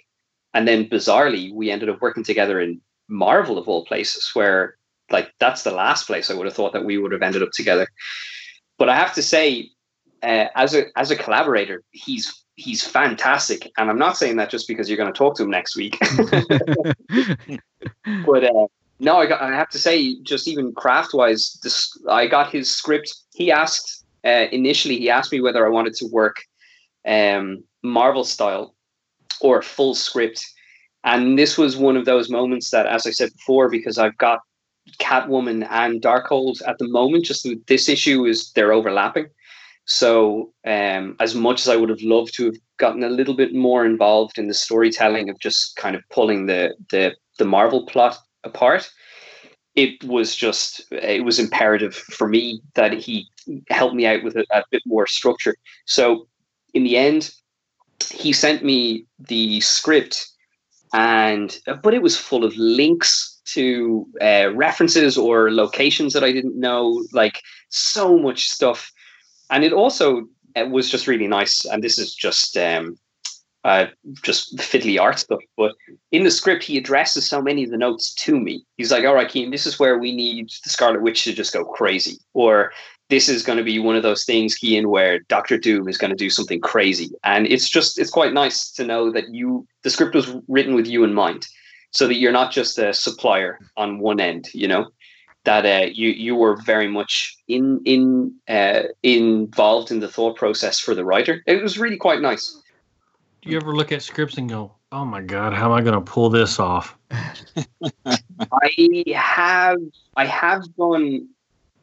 Speaker 5: And then bizarrely, we ended up working together in Marvel, of all places, where like that's the last place I would have thought that we would have ended up together. But I have to say, uh, as a as a collaborator, he's he's fantastic, and I'm not saying that just because you're going to talk to him next week. but uh, no, I, got, I have to say, just even craft wise, I got his script. He asked uh, initially, he asked me whether I wanted to work um, Marvel style or full script, and this was one of those moments that, as I said before, because I've got Catwoman and Darkhold at the moment. Just this issue is they're overlapping. So, um, as much as I would have loved to have gotten a little bit more involved in the storytelling of just kind of pulling the the the Marvel plot apart, it was just it was imperative for me that he helped me out with a, a bit more structure. So, in the end, he sent me the script, and but it was full of links to uh, references or locations that I didn't know, like so much stuff. And it also it was just really nice. And this is just um, uh, just fiddly art stuff. But in the script, he addresses so many of the notes to me. He's like, "All right, Cian, this is where we need the Scarlet Witch to just go crazy," or this is going to be one of those things, Cian, where Doctor Doom is going to do something crazy. And it's just it's quite nice to know that you the script was written with you in mind so that you're not just a supplier on one end, you know, that uh, you you were very much in in uh, involved in the thought process for the writer. It was really quite nice.
Speaker 3: Do you ever look at scripts and go, "Oh my god, how am I going to pull this off?"
Speaker 5: I have I have gone.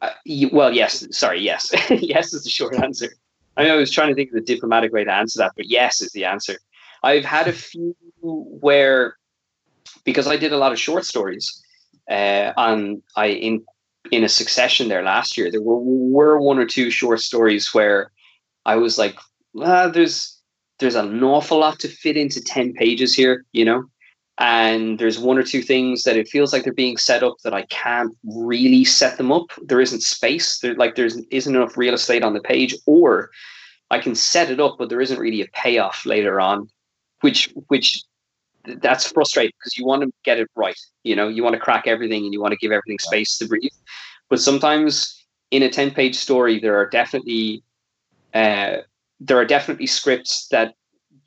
Speaker 5: Uh, well, yes. Sorry, yes, yes is the short answer. I know I was trying to think of the diplomatic way to answer that, but yes is the answer. I've had a few where because I did a lot of short stories, uh, and I in in a succession there last year. There were were one or two short stories where I was like, ah, there's there's an awful lot to fit into ten pages here, you know. And there's one or two things that it feels like they're being set up that I can't really set them up. There isn't space. There like there's isn't enough real estate on the page, or I can set it up, but there isn't really a payoff later on, which which that's frustrating because you want to get it right. You know, you want to crack everything and you want to give everything space to breathe. But sometimes in a 10 page story, there are definitely uh, there are definitely scripts that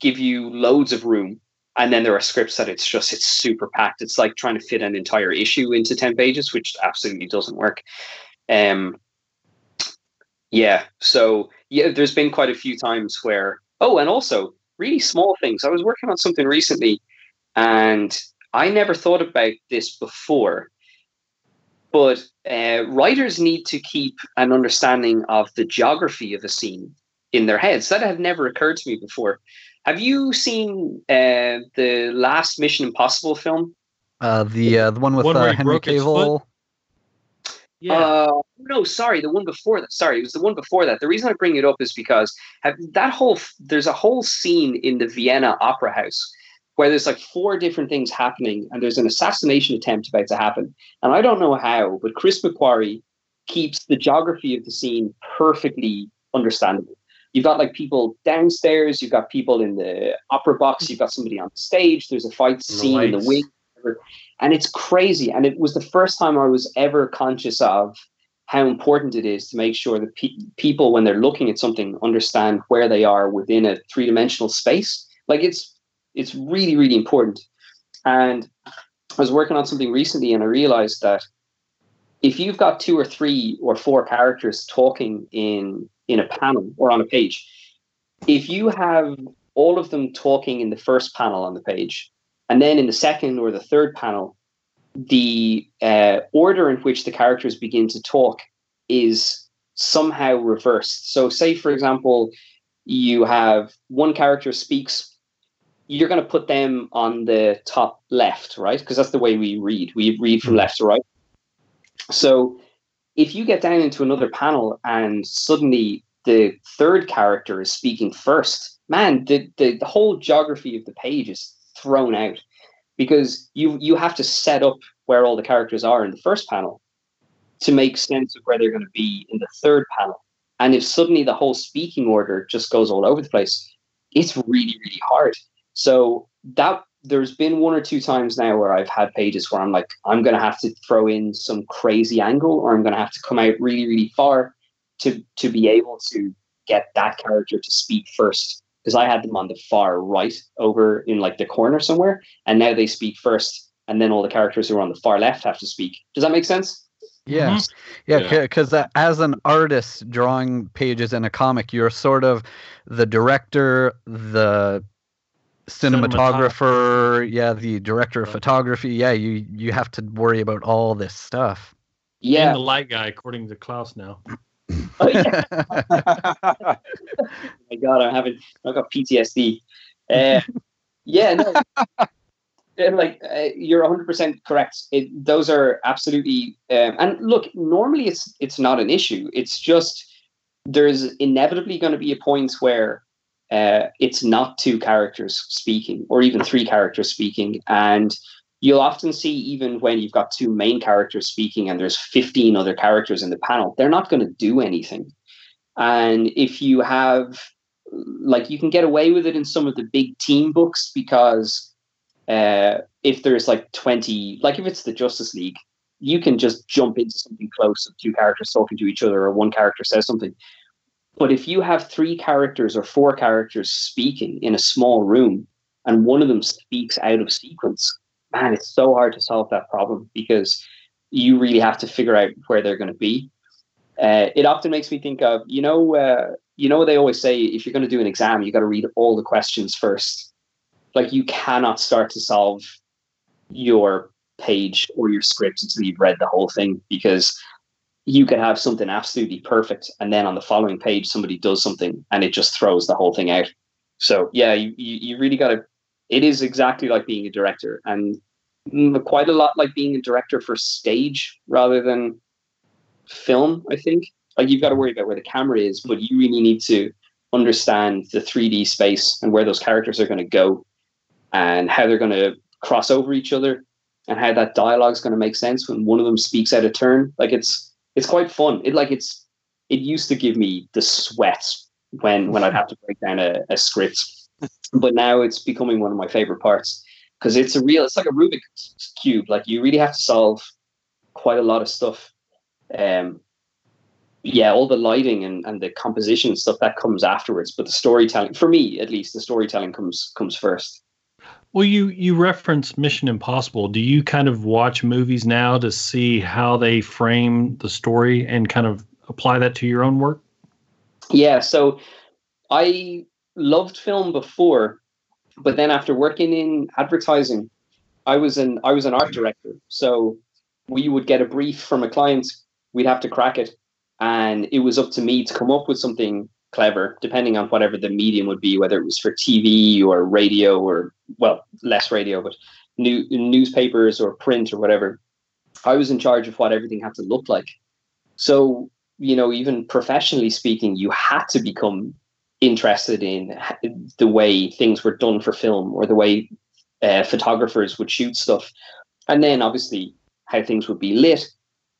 Speaker 5: give you loads of room. And then there are scripts that it's just it's super packed. It's like trying to fit an entire issue into 10 pages, which absolutely doesn't work. Um yeah, so yeah, there's been quite a few times where oh, and also really small things. I was working on something recently and I never thought about this before. But uh, writers need to keep an understanding of the geography of a scene in their heads. That had never occurred to me before. Have you seen uh, the last Mission Impossible film?
Speaker 1: Uh, the uh, the one with
Speaker 3: One
Speaker 1: uh,
Speaker 3: he
Speaker 1: Henry Cavill.
Speaker 3: Yeah.
Speaker 5: Uh, no, sorry, the one before that. Sorry, it was the one before that. The reason I bring it up is because have, that whole there's a whole scene in the Vienna Opera House where there's like four different things happening and there's an assassination attempt about to happen. And I don't know how, but Chris McQuarrie keeps the geography of the scene perfectly understandable. You've got like people downstairs, you've got people in the opera box, you've got somebody on stage, there's a fight scene in the wing. And it's crazy. And it was the first time I was ever conscious of how important it is to make sure that pe- people, when they're looking at something, understand where they are within a three dimensional space. Like it's it's really really important and i was working on something recently and i realized that if you've got two or three or four characters talking in in a panel or on a page if you have all of them talking in the first panel on the page and then in the second or the third panel the uh, order in which the characters begin to talk is somehow reversed. So, say for example, you have one character speaks you're going to put them on the top left, right? Because that's the way we read. We read from left to right. So if you get down into another panel and suddenly the third character is speaking first, man, the, the, the whole geography of the page is thrown out because you you have to set up where all the characters are in the first panel to make sense of where they're going to be in the third panel. And if suddenly the whole speaking order just goes all over the place, it's really, really hard. So that there's been one or two times now where I've had pages where I'm like, I'm going to have to throw in some crazy angle, or I'm going to have to come out really, really far to to be able to get that character to speak first. Because I had them on the far right over in like the corner somewhere, and now they speak first, and then all the characters who are on the far left have to speak. Does that make sense?
Speaker 1: Yeah, yeah, because uh, as an artist drawing pages in a comic, you're sort of the director, the cinematographer, yeah, the director of photography. Yeah, you you have to worry about all this stuff.
Speaker 5: Yeah,
Speaker 3: And the light guy, according to Klaus now.
Speaker 5: Oh, yeah. oh my god, I'm having I've got PTSD. Uh, yeah, no, and like uh, you're 100 percent correct. It, those are absolutely um, and look, normally it's it's not an issue. It's just there's inevitably going to be a point where uh, it's not two characters speaking or even three characters speaking. And you'll often see even when you've got two main characters speaking and there's 15 other characters in the panel they're not going to do anything. And if you have like you can get away with it in some of the big team books because uh, if there's like 20 like if it's the justice league you can just jump into something close of two characters talking to each other or one character says something but if you have three characters or four characters speaking in a small room and one of them speaks out of sequence, man, it's so hard to solve that problem because you really have to figure out where they're going to be. Uh, it often makes me think of, you know, uh, you know, they always say if you're going to do an exam, you got to read all the questions first. Like you cannot start to solve your page or your script until you've read the whole thing because you can have something absolutely perfect and then on the following page somebody does something and it just throws the whole thing out. So yeah you, you, really got to it is exactly like being a director and quite a lot like being a director for stage rather than film i think. Like you've got to worry about where the camera is but you really need to understand the 3d space and where those characters are going to go and how they're going to cross over each other and how that dialogue is going to make sense when one of them speaks out of turn. Like it's it's quite fun. It like it's it used to give me the sweats when when I'd have to break down a, a script, but now it's becoming one of my favorite parts because it's a real. It's like a Rubik's cube. Like you really have to solve quite a lot of stuff. Um, yeah, all the lighting and, and the composition stuff that comes afterwards, but the storytelling, for me at least, the storytelling comes comes first.
Speaker 3: Well, you you reference Mission Impossible. Do you kind of watch movies now to see how they frame the story and kind of apply that to your own work?
Speaker 5: Yeah, so I loved film before, but then after working in advertising, I was an I was an art director. So we would get a brief from a client, we'd have to crack it, and it was up to me to come up with something clever, depending on whatever the medium would be, whether it was for TV or radio or well, less radio, but new newspapers or print or whatever. I was in charge of what everything had to look like. So, you know, even professionally speaking, you had to become interested in the way things were done for film or the way uh, photographers would shoot stuff. And then obviously how things would be lit.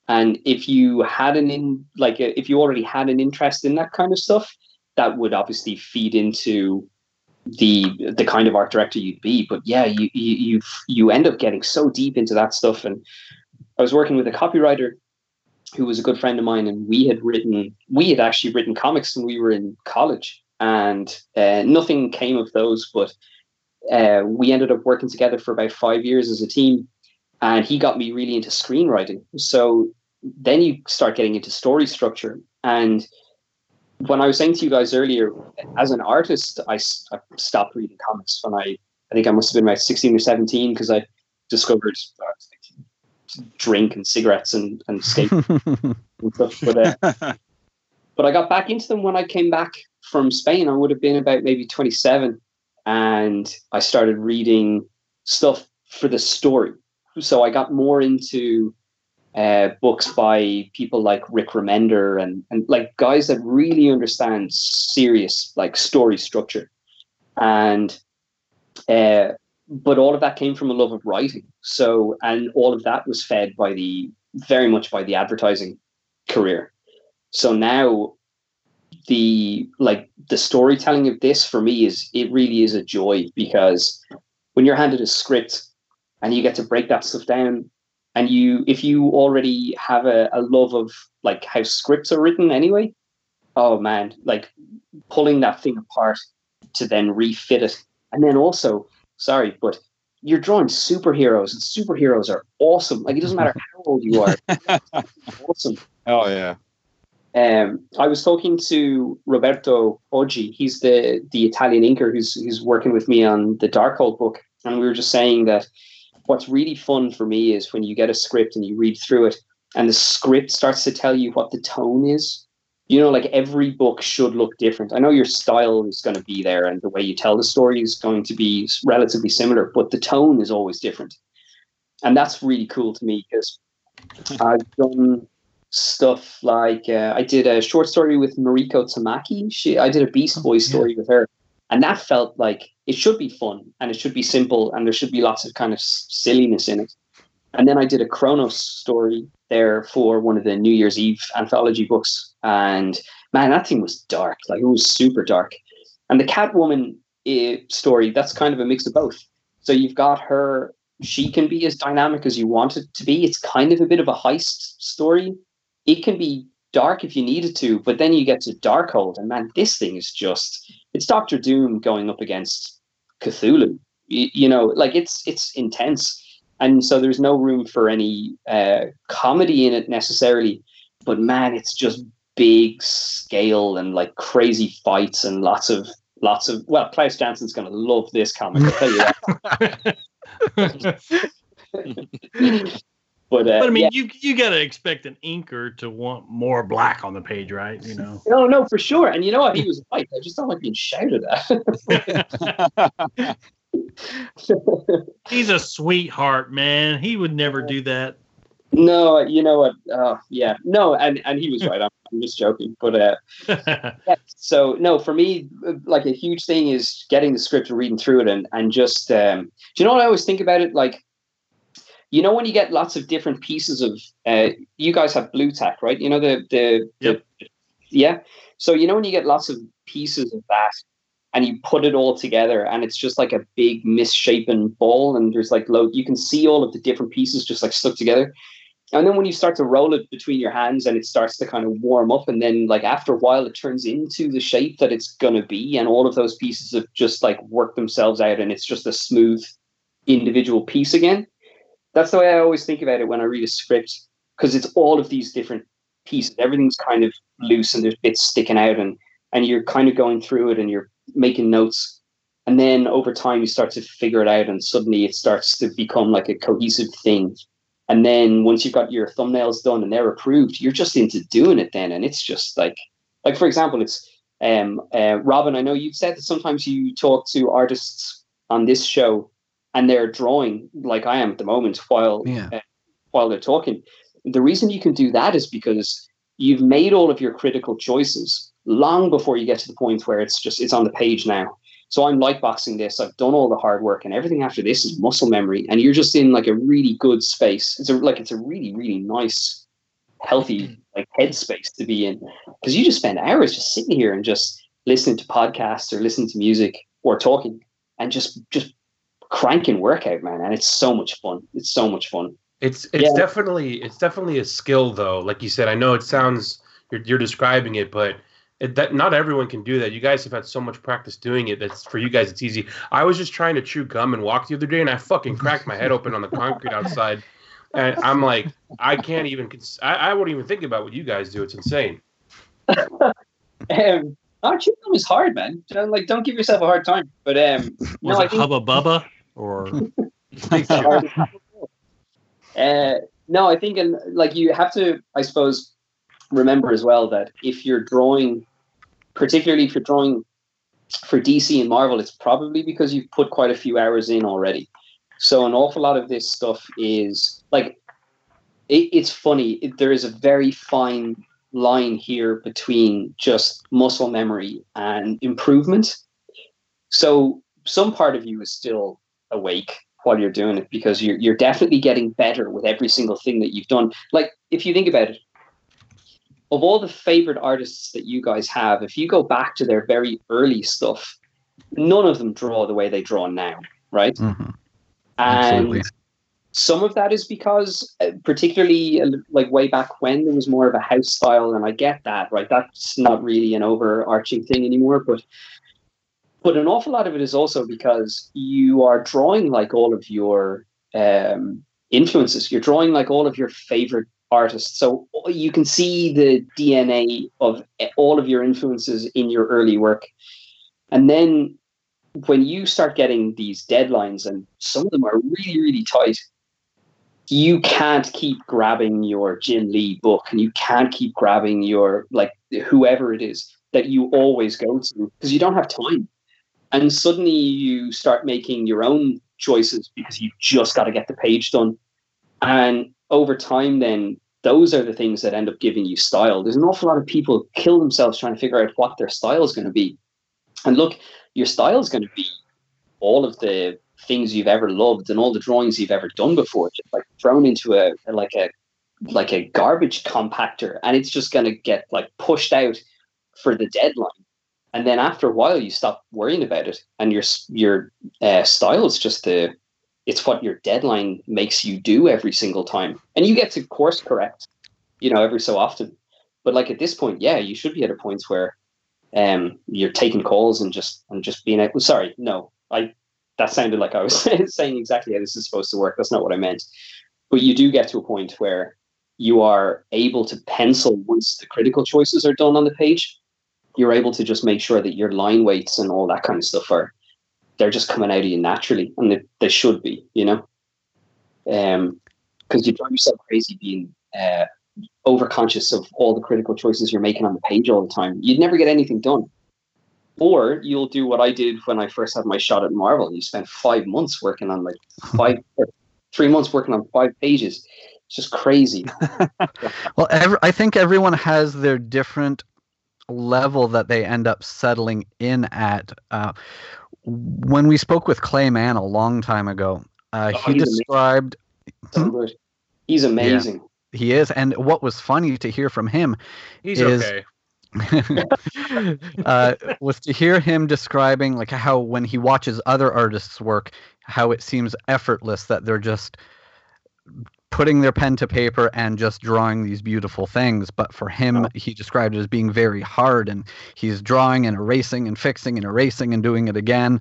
Speaker 5: And if you had an in like if you already had an interest in that kind of stuff, that would obviously feed into the the kind of art director you'd be. But yeah, you you you end up getting so deep into that stuff. And I was working with a copywriter who was a good friend of mine, and we had written we had actually written comics when we were in college, and uh, nothing came of those. But uh, we ended up working together for about five years as a team, and he got me really into screenwriting. So then you start getting into story structure and when I was saying to you guys earlier, as an artist, I, I stopped reading comics when I, I think I must have been about 16 or 17 because I discovered, drink and cigarettes and and skate and stuff. But uh, but I got back into them when I came back from Spain. I would have been about maybe 27, and I started reading stuff for the story. So I got more into uh, books by people like Rick Remender and and like guys that really understand serious like story structure, and uh, but all of that came from a love of writing. So and all of that was fed by the very much by the advertising career. So now the like the storytelling of this for me is it really is a joy because when you're handed a script and you get to break that stuff down and you if you already have a, a love of like how scripts are written anyway oh man like pulling that thing apart to then refit it and then also sorry but you're drawing superheroes and superheroes are awesome like it doesn't matter how old you are awesome
Speaker 4: Oh yeah.
Speaker 5: um, I was talking to Roberto Poggi. He's the the Italian inker who's who's working with me on the Darkhold book, and we were just saying that what's really fun for me is when you get a script and you read through it, and the script starts to tell you what the tone is. You know, like every book should look different. I know your style is going to be there, and the way you tell the story is going to be relatively similar, but the tone is always different, and that's really cool to me because I've done stuff like uh, I did a short story with Mariko Tamaki. She I did a Beast boy story with her, and that felt like it should be fun and it should be simple and there should be lots of kind of silliness in it. And then I did a Kronos story there for one of the New Year's Eve anthology books, and man, that thing was dark. Like it was super dark. And the Catwoman uh, story that's kind of a mix of both. So you've got her. She can be as dynamic as you want it to be. It's kind of a bit of a heist story it can be dark if you needed to, but then you get to Darkhold, and man, this thing is just it's Doctor Doom going up against Cthulhu. You, you know, like it's it's intense, and so there's no room for any uh, comedy in it necessarily. But man, it's just big scale and like crazy fights and lots of lots of well, Klaus Janson's going to love this comic. I'll tell you that. but, uh,
Speaker 3: But I mean,
Speaker 5: yeah.
Speaker 3: you you gotta expect an inker to want more black on the page, right? You know.
Speaker 5: No, no, for sure. And you know what? He was right. I just don't like being shouted at.
Speaker 3: He's a sweetheart, man. He would never do that.
Speaker 5: no, you know what? Uh, yeah, no, and and he was right. I'm, I'm just joking. But uh, yeah, so no, for me, like a huge thing is getting the script and reading through it, and and just um, do you know what I always think about it? Like, you know, when you get lots of different pieces of, uh, you guys have Blu Tack, right? You know the the,
Speaker 3: Yep.
Speaker 5: the yeah. So you know when you get lots of pieces of that, and you put it all together, and it's just like a big misshapen ball, and there's like low. You can see all of the different pieces just like stuck together. And then when you start to roll it between your hands and it starts to kind of warm up, and then like after a while, it turns into the shape that it's gonna be, and all of those pieces have just like worked themselves out, and it's just a smooth individual piece again. That's the way I always think about it when I read a script, because it's all of these different pieces. Everything's kind of loose, and there's bits sticking out, and and you're kind of going through it, and you're making notes, and then over time you start to figure it out, and suddenly it starts to become like a cohesive thing. And then once you've got your thumbnails done and they're approved, you're just into doing it then. And it's just like, like for example, it's um, uh, Robin. I know you've said that sometimes you talk to artists on this show, and they're drawing like I am at the moment while
Speaker 1: Yeah.
Speaker 5: uh, while they're talking. The reason you can do that is because you've made all of your critical choices long before you get to the point where it's just it's on the page now. So I'm lightboxing this. I've done all the hard work, and everything after this is muscle memory. And you're just in like a really good space. It's a like it's a really really nice, healthy like headspace to be in because you just spend hours just sitting here and just listening to podcasts or listening to music or talking and just just cranking workout, man. And it's so much fun. It's so much fun.
Speaker 6: It's it's
Speaker 5: Yeah.
Speaker 6: definitely it's definitely a skill though. Like you said, I know it sounds you're you're describing it, but it, that not everyone can do that. You guys have had so much practice doing it. That's for you guys. It's easy. I was just trying to chew gum and walk the other day, and I fucking cracked my head open on the concrete outside. And I'm like, I can't even. cons- I, I wouldn't even think about what you guys do. It's insane.
Speaker 5: Um, oh, chewing gum is hard, man. Like, don't give yourself a hard time. But um,
Speaker 3: Was
Speaker 5: no, I
Speaker 3: it
Speaker 5: think
Speaker 3: Hubba Bubba or
Speaker 5: it's the hardest. Uh, No, I think, and like you have to, I suppose, remember as well that if you're drawing, particularly if you're drawing for DC and Marvel, it's probably because you've put quite a few hours in already. So an awful lot of this stuff is like, it, it's funny. It, there is a very fine line here between just muscle memory and improvement. So some part of you is still awake while you're doing it because you're you're definitely getting better with every single thing that you've done. Like if you think about it, of all the favorite artists that you guys have, if you go back to their very early stuff, none of them draw the way they draw now, right?
Speaker 1: Mm-hmm.
Speaker 5: And some of that is because, uh, particularly uh, like way back when, there was more of a house style, and I get that, right? That's not really an overarching thing anymore, but but an awful lot of it is also because you are drawing like all of your um, influences. You're drawing like all of your favorite artists, so you can see the DNA of all of your influences in your early work, and then when you start getting these deadlines, and some of them are really, really tight, you can't keep grabbing your Jim Lee book and you can't keep grabbing your like whoever it is that you always go to because you don't have time. And suddenly you start making your own choices because you've just got to get the page done. And over time, then those are the things that end up giving you style. There's an awful lot of people kill themselves trying to figure out what their style is going to be. And look, your style is going to be all of the things you've ever loved and all the drawings you've ever done before, just like thrown into a like a like a garbage compactor, and it's just going to get like pushed out for the deadline. And then after a while, you stop worrying about it, and your your uh, style is just the it's what your deadline makes you do every single time, and you get to course correct, you know, every so often. But like at this point, yeah, you should be at a point where um, you're taking calls and just and just being able. Sorry, no, I that sounded like I was saying exactly how this is supposed to work. That's not what I meant. But you do get to a point where you are able to pencil once the critical choices are done on the page. You're able to just make sure that your line weights and all that kind of stuff are they're just coming out of you naturally, and they, they should be, you know. Um, because you drive yourself crazy being uh, overconscious of all the critical choices you're making on the page all the time. You'd never get anything done. Or you'll do what I did when I first had my shot at Marvel. You spent five months working on like five, three months working on five pages. It's just crazy.
Speaker 1: well, every, I think everyone has their different level that they end up settling in at. Uh, when we spoke with Clay Mann a long time ago, uh, oh, he described.
Speaker 5: So hmm? He's amazing.
Speaker 1: Yeah, he is, and what was funny to hear from him
Speaker 6: He's
Speaker 1: is
Speaker 6: okay.
Speaker 1: uh, was to hear him describing like how when he watches other artists work, how it seems effortless that they're just putting their pen to paper and just drawing these beautiful things. But for him, oh. he described it as being very hard, and he's drawing and erasing and fixing and erasing and doing it again.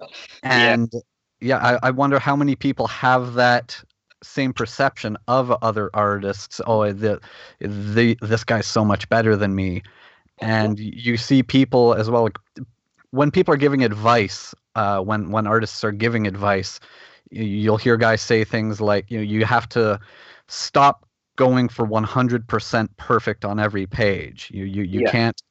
Speaker 1: And yeah, yeah I, I wonder how many people have that same perception of other artists. Oh, the, the this guy's so much better than me, and you see people as well. Like, when people are giving advice, uh, when when artists are giving advice, you'll hear guys say things like, you know, you have to stop going for 100% perfect on every page. You you you yeah. can't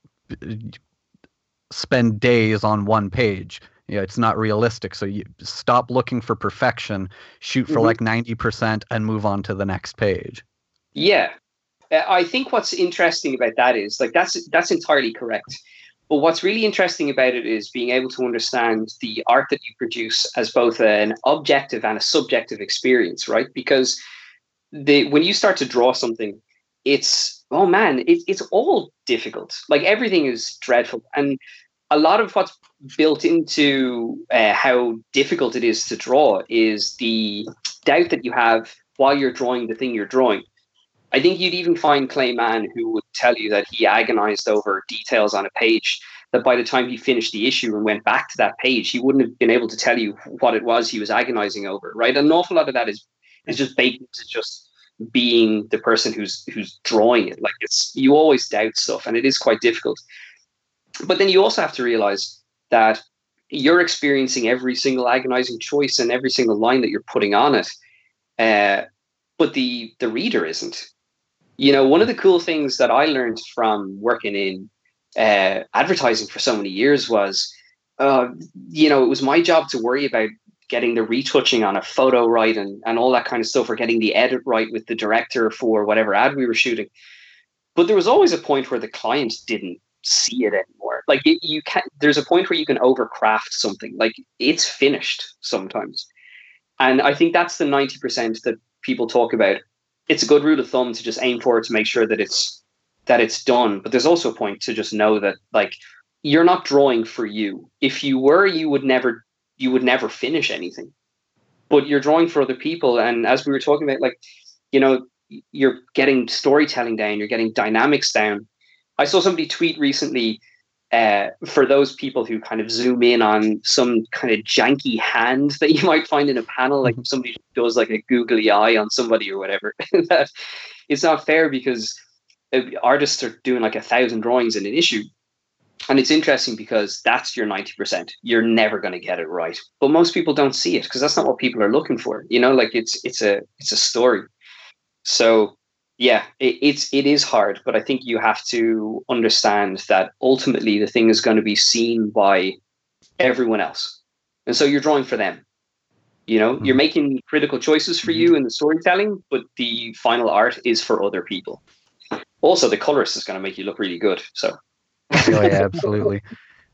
Speaker 1: spend days on one page yeah, it's not realistic. So you stop looking for perfection, shoot for mm-hmm. like 90% and move on to the next page.
Speaker 5: Yeah. Uh, I think what's interesting about that is like that's that's entirely correct. But what's really interesting about it is being able to understand the art that you produce as both an objective and a subjective experience, right? Because the when you start to draw something, it's oh man, it, it's all difficult. Like everything is dreadful, and a lot of what's built into uh, how difficult it is to draw is the doubt that you have while you're drawing the thing you're drawing. I think you'd even find Clay Mann who would tell you that he agonized over details on a page that by the time he finished the issue and went back to that page, he wouldn't have been able to tell you what it was he was agonizing over, right? An awful lot of that is is just baked into just being the person who's who's drawing it. Like it's you always doubt stuff and it is quite difficult. But then you also have to realize that you're experiencing every single agonizing choice and every single line that you're putting on it. Uh, but the the reader isn't. You know, one of the cool things that I learned from working in uh, advertising for so many years was, uh, you know, it was my job to worry about getting the retouching on a photo right and, and all that kind of stuff, or getting the edit right with the director for whatever ad we were shooting. But there was always a point where the client didn't see it anymore. Like you, you can there's a point where you can overcraft something. Like it's finished sometimes. And I think that's the 90% that people talk about. It's a good rule of thumb to just aim for it to make sure that it's that it's done. But there's also a point to just know that like you're not drawing for you. If you were, you would never you would never finish anything. But you're drawing for other people. And as we were talking about, like, you know, you're getting storytelling down, you're getting dynamics down. I saw somebody tweet recently uh, for those people who kind of zoom in on some kind of janky hand that you might find in a panel, like if somebody does like a googly eye on somebody or whatever, that it's not fair because uh, artists are doing like a thousand drawings in an issue. And it's interesting because that's your 90%. You're never going to get it right. But most people don't see it because that's not what people are looking for. You know, like it's it's a it's a story. So yeah, it, it's it is hard, but I think you have to understand that ultimately the thing is going to be seen by everyone else, and so you're drawing for them. You know, mm-hmm. you're making critical choices for you in the storytelling, but the final art is for other people. Also, the colorist is going to make you look really good. So,
Speaker 1: oh yeah, absolutely.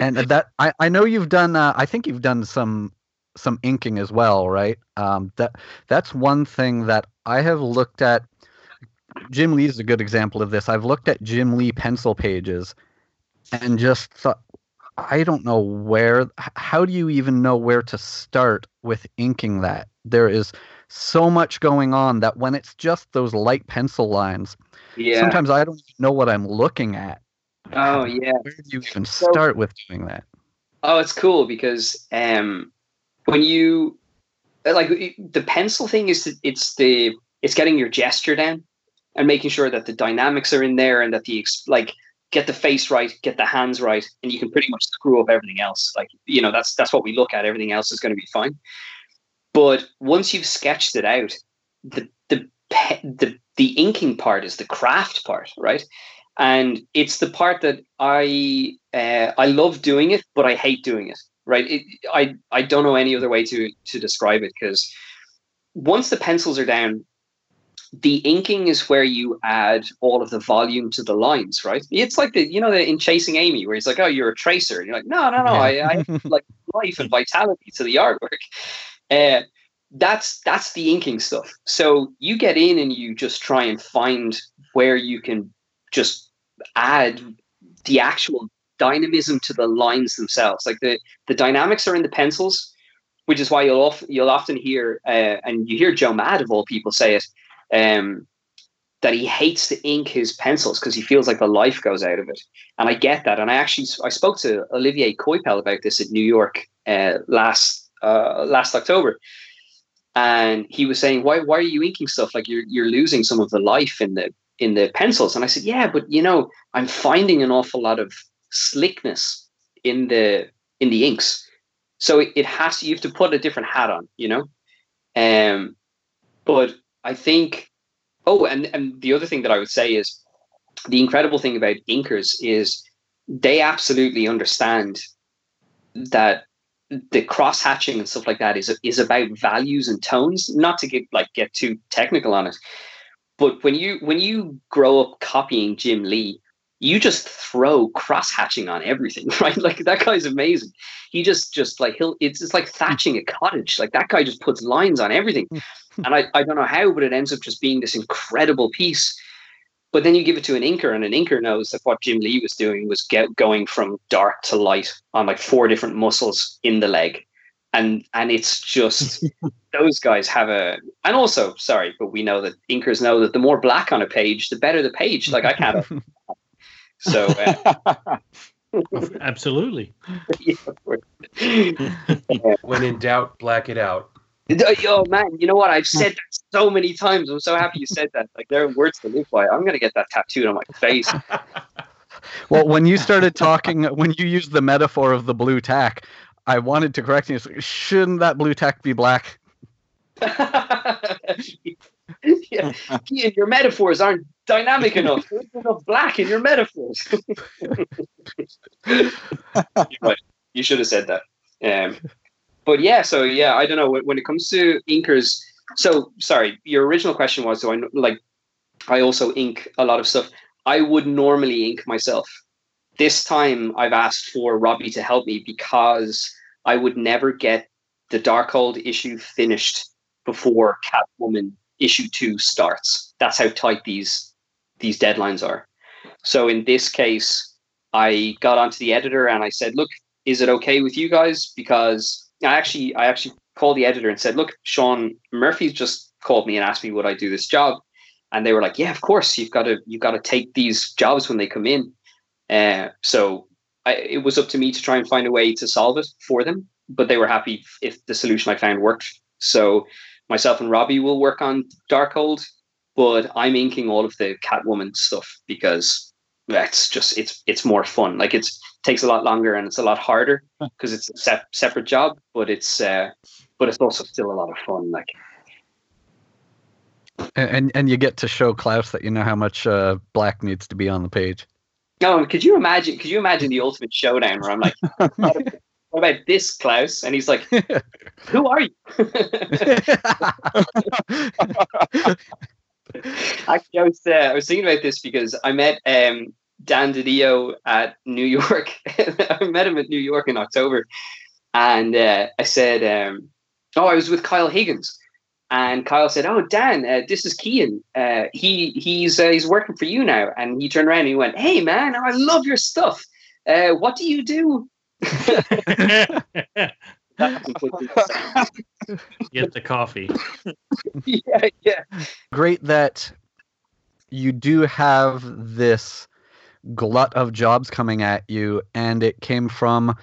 Speaker 1: and that I, I know you've done. Uh, I think you've done some some inking as well, right? Um, that that's one thing that I have looked at. Jim Lee is a good example of this. I've looked at Jim Lee pencil pages and just thought, I don't know where. How do you even know where to start with inking that? There is so much going on that when it's just those light pencil lines, yeah. sometimes I don't know what I'm looking at.
Speaker 5: Oh yeah.
Speaker 1: Where do you even start with doing that?
Speaker 5: Oh, it's cool because um, when you like the pencil thing is it's the it's getting your gesture down and making sure that the dynamics are in there and that the like get the face right, get the hands right, and you can pretty much screw up everything else. Like you know that's that's what we look at. Everything else is going to be fine. But once you've sketched it out, the the the the inking part is the craft part, right? And it's the part that I uh, I love doing it, but I hate doing it right? It, I I don't know any other way to to describe it because once the pencils are down, the inking is where you add all of the volume to the lines, right? It's like the you know the, in Chasing Amy where he's like, oh, you're a tracer, and you're like, no, no, no, yeah. I, I like life and vitality to the artwork. Uh, that's that's the inking stuff. So you get in and you just try and find where you can just add the actual dynamism to the lines themselves. Like the the dynamics are in the pencils, which is why you'll often you'll often hear uh, and you hear Joe Mad of all people say it um, that he hates to ink his pencils because he feels like the life goes out of it. And I get that. And I actually I spoke to Olivier Coipel about this in New York uh, last uh, last October. And he was saying, "Why? Why are you inking stuff like you're you're losing some of the life in the in the pencils?" And I said, "Yeah, but you know, I'm finding an awful lot of slickness in the in the inks. So it, it has you have to put a different hat on, you know. Um, but I think, oh, and and the other thing that I would say is the incredible thing about inkers is they absolutely understand that the cross hatching and stuff like that is is about values and tones. Not to get like get too technical on it, but when you when you grow up copying Jim Lee, you just throw cross hatching on everything, right? Like that guy's amazing. He just just like he'll it's just like thatching a cottage. Like that guy just puts lines on everything. Mm. and I, I don't know how, but it ends up just being this incredible piece. But then you give it to an inker, and an inker knows that what Jim Lee was doing was get going from dark to light on like four different muscles in the leg. And and it's just those guys have a and also sorry, but we know that inkers know that the more black on a page, the better the page. Like I can't So, uh,
Speaker 3: absolutely.
Speaker 6: when in doubt, black it out.
Speaker 5: Yo, man, you know what? I've said that so many times. I'm so happy you said that. Like, there are words to live by. I'm going to get that tattooed on my face.
Speaker 1: well, when you started talking, when you used the metaphor of the Blu Tack, I wanted to correct you. Shouldn't that Blu Tack be black?
Speaker 5: yeah. Ian, your metaphors aren't dynamic enough. There's enough black in your metaphors. right. You should have said that. Um, but yeah, so yeah, I don't know. When, when it comes to inkers, so sorry, your original question was, so I like? I also ink a lot of stuff. I would normally ink myself. This time, I've asked for Robbie to help me because I would never get the Darkhold issue finished before Catwoman issue two starts. That's how tight these these deadlines are. So in this case, I got onto the editor and I said, "Look, is it okay with you guys?" Because I actually I actually called the editor and said, "Look, Sean Murphy's just called me and asked me would I do this job." And they were like, "Yeah, of course. You've got to you've got to take these jobs when they come in." Uh, so I, it was up to me to try and find a way to solve it for them. But they were happy if the solution I found worked. So myself and Robbie will work on Darkhold, but I'm inking all of the Catwoman stuff because that's just it's it's more fun. Like it's takes a lot longer and it's a lot harder because it's a se- separate job, but it's uh, but it's also still a lot of fun. Like
Speaker 1: and and you get to show Klaus that you know how much uh, black needs to be on the page.
Speaker 5: No, could you imagine? Could you imagine the ultimate showdown where I'm like, what about this, Klaus? And he's like, who are you? Actually, I was uh, I was thinking about this because I met um, Dan DiDio at New York. I met him at New York in October, and uh, I said, um, "Oh, I was with Kyle Higgins." And Kyle said, "Oh, Dan, uh, this is Cian. Uh, he he's uh, he's working for you now." And he turned around and he went, "Hey, man, I love your stuff. Uh, what do you do?"
Speaker 3: Get the coffee.
Speaker 5: yeah, yeah.
Speaker 1: Great that you do have this glut of jobs coming at you, and it came from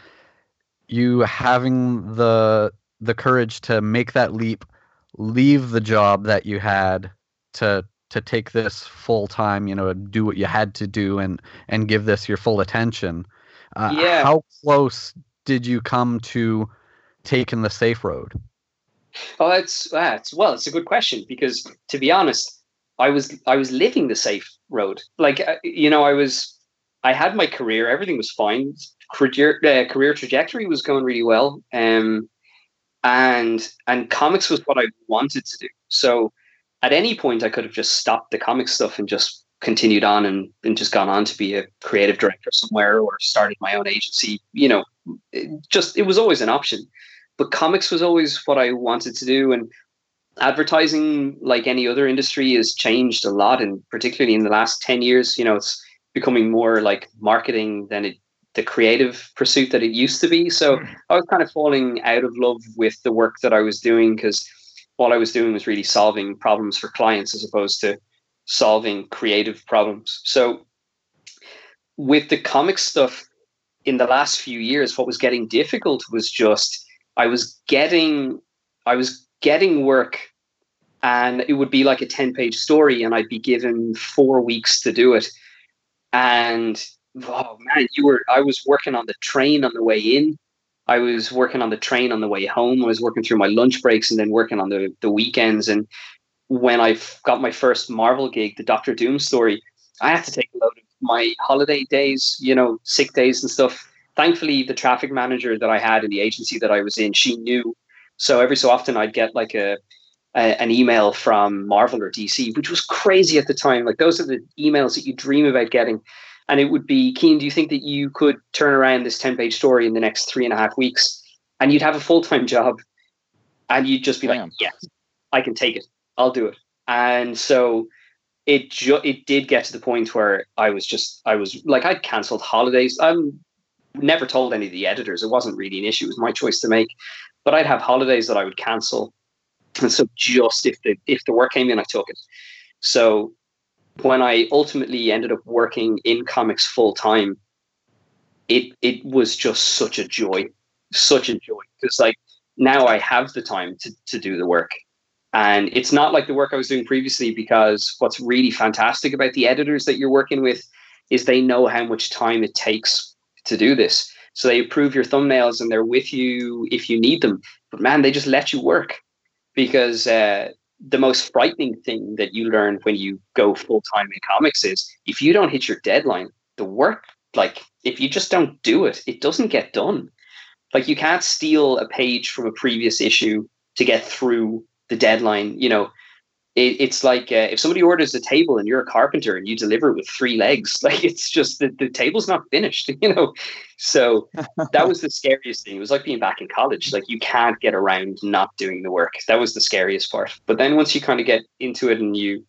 Speaker 1: you having the the courage to make that leap leave the job that you had to to take this full time, you know, do what you had to do and and give this your full attention. Uh,
Speaker 5: Yeah.
Speaker 1: How close did you come to taking the safe road?
Speaker 5: Oh, it's that's well, it's a good question because to be honest, I was I was living the safe road. Like uh, you know, I was I had my career, everything was fine. Career uh, career trajectory was going really well. Um, and and comics was what I wanted to do. So at any point, I could have just stopped the comic stuff and just continued on and, and just gone on to be a creative director somewhere or started my own agency. You know, it just it was always an option. But comics was always what I wanted to do, and advertising, like any other industry, has changed a lot, and particularly in the last ten years, you know, it's becoming more like marketing than it the creative pursuit that it used to be. So hmm. I was kind of falling out of love with the work that I was doing because all I was doing was really solving problems for clients as opposed to solving creative problems. So with the comic stuff in the last few years, what was getting difficult was just I was getting I was getting work and it would be like a 10 page story and I'd be given four weeks to do it. And oh man, you were I was working on the train on the way in. I was working on the train on the way home. I was working through my lunch breaks and then working on the, the weekends. And when I got my first Marvel gig, the Doctor Doom story, I had to take a load of my holiday days, you know, sick days and stuff. Thankfully, the traffic manager that I had in the agency that I was in, she knew. So every so often I'd get like a, a an email from Marvel or DC, which was crazy at the time. Like those are the emails that you dream about getting and it would be Cian do you think that you could turn around this 10 page story in the next three and a half weeks and you'd have a full-time job and you'd just be like yes i can take it i'll do it. And so it ju- it did get to the point where i was just i was like i cancelled holidays. I'm never told any of the editors. It wasn't really an issue. It was my choice to make. But i'd have holidays that i would cancel. And so just if the if the work came in i took it. So when I ultimately ended up working in comics full time, it it was just such a joy, such a joy. Because like now I have the time to to do the work, and it's not like the work I was doing previously. Because what's really fantastic about the editors that you're working with is they know how much time it takes to do this. So they approve your thumbnails and they're with you if you need them. But man, they just let you work. because uh, the most frightening thing that you learn when you go full time in comics is if you don't hit your deadline, the work, like if you just don't do it, it doesn't get done. Like you can't steal a page from a previous issue to get through the deadline. You know, it, it's like uh, if somebody orders a table and you're a carpenter and you deliver it with three legs, like it's just that the table's not finished, you know. So that was the scariest thing. It was like being back in college. Like you can't get around not doing the work. That was the scariest part. But then once you kind of get into it and you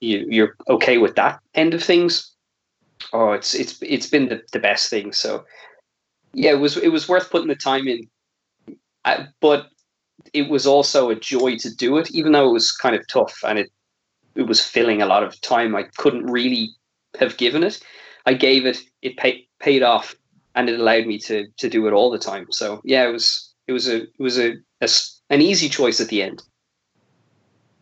Speaker 5: you you're okay with that end of things, oh, it's it's it's been the, the best thing. So yeah, it was it was worth putting the time in. I, but it was also a joy to do it, even though it was kind of tough and it it was filling a lot of time I couldn't really have given it. I gave it, it paid paid off, and it allowed me to to do it all the time. So yeah, it was it was a it was a, a an easy choice at the end.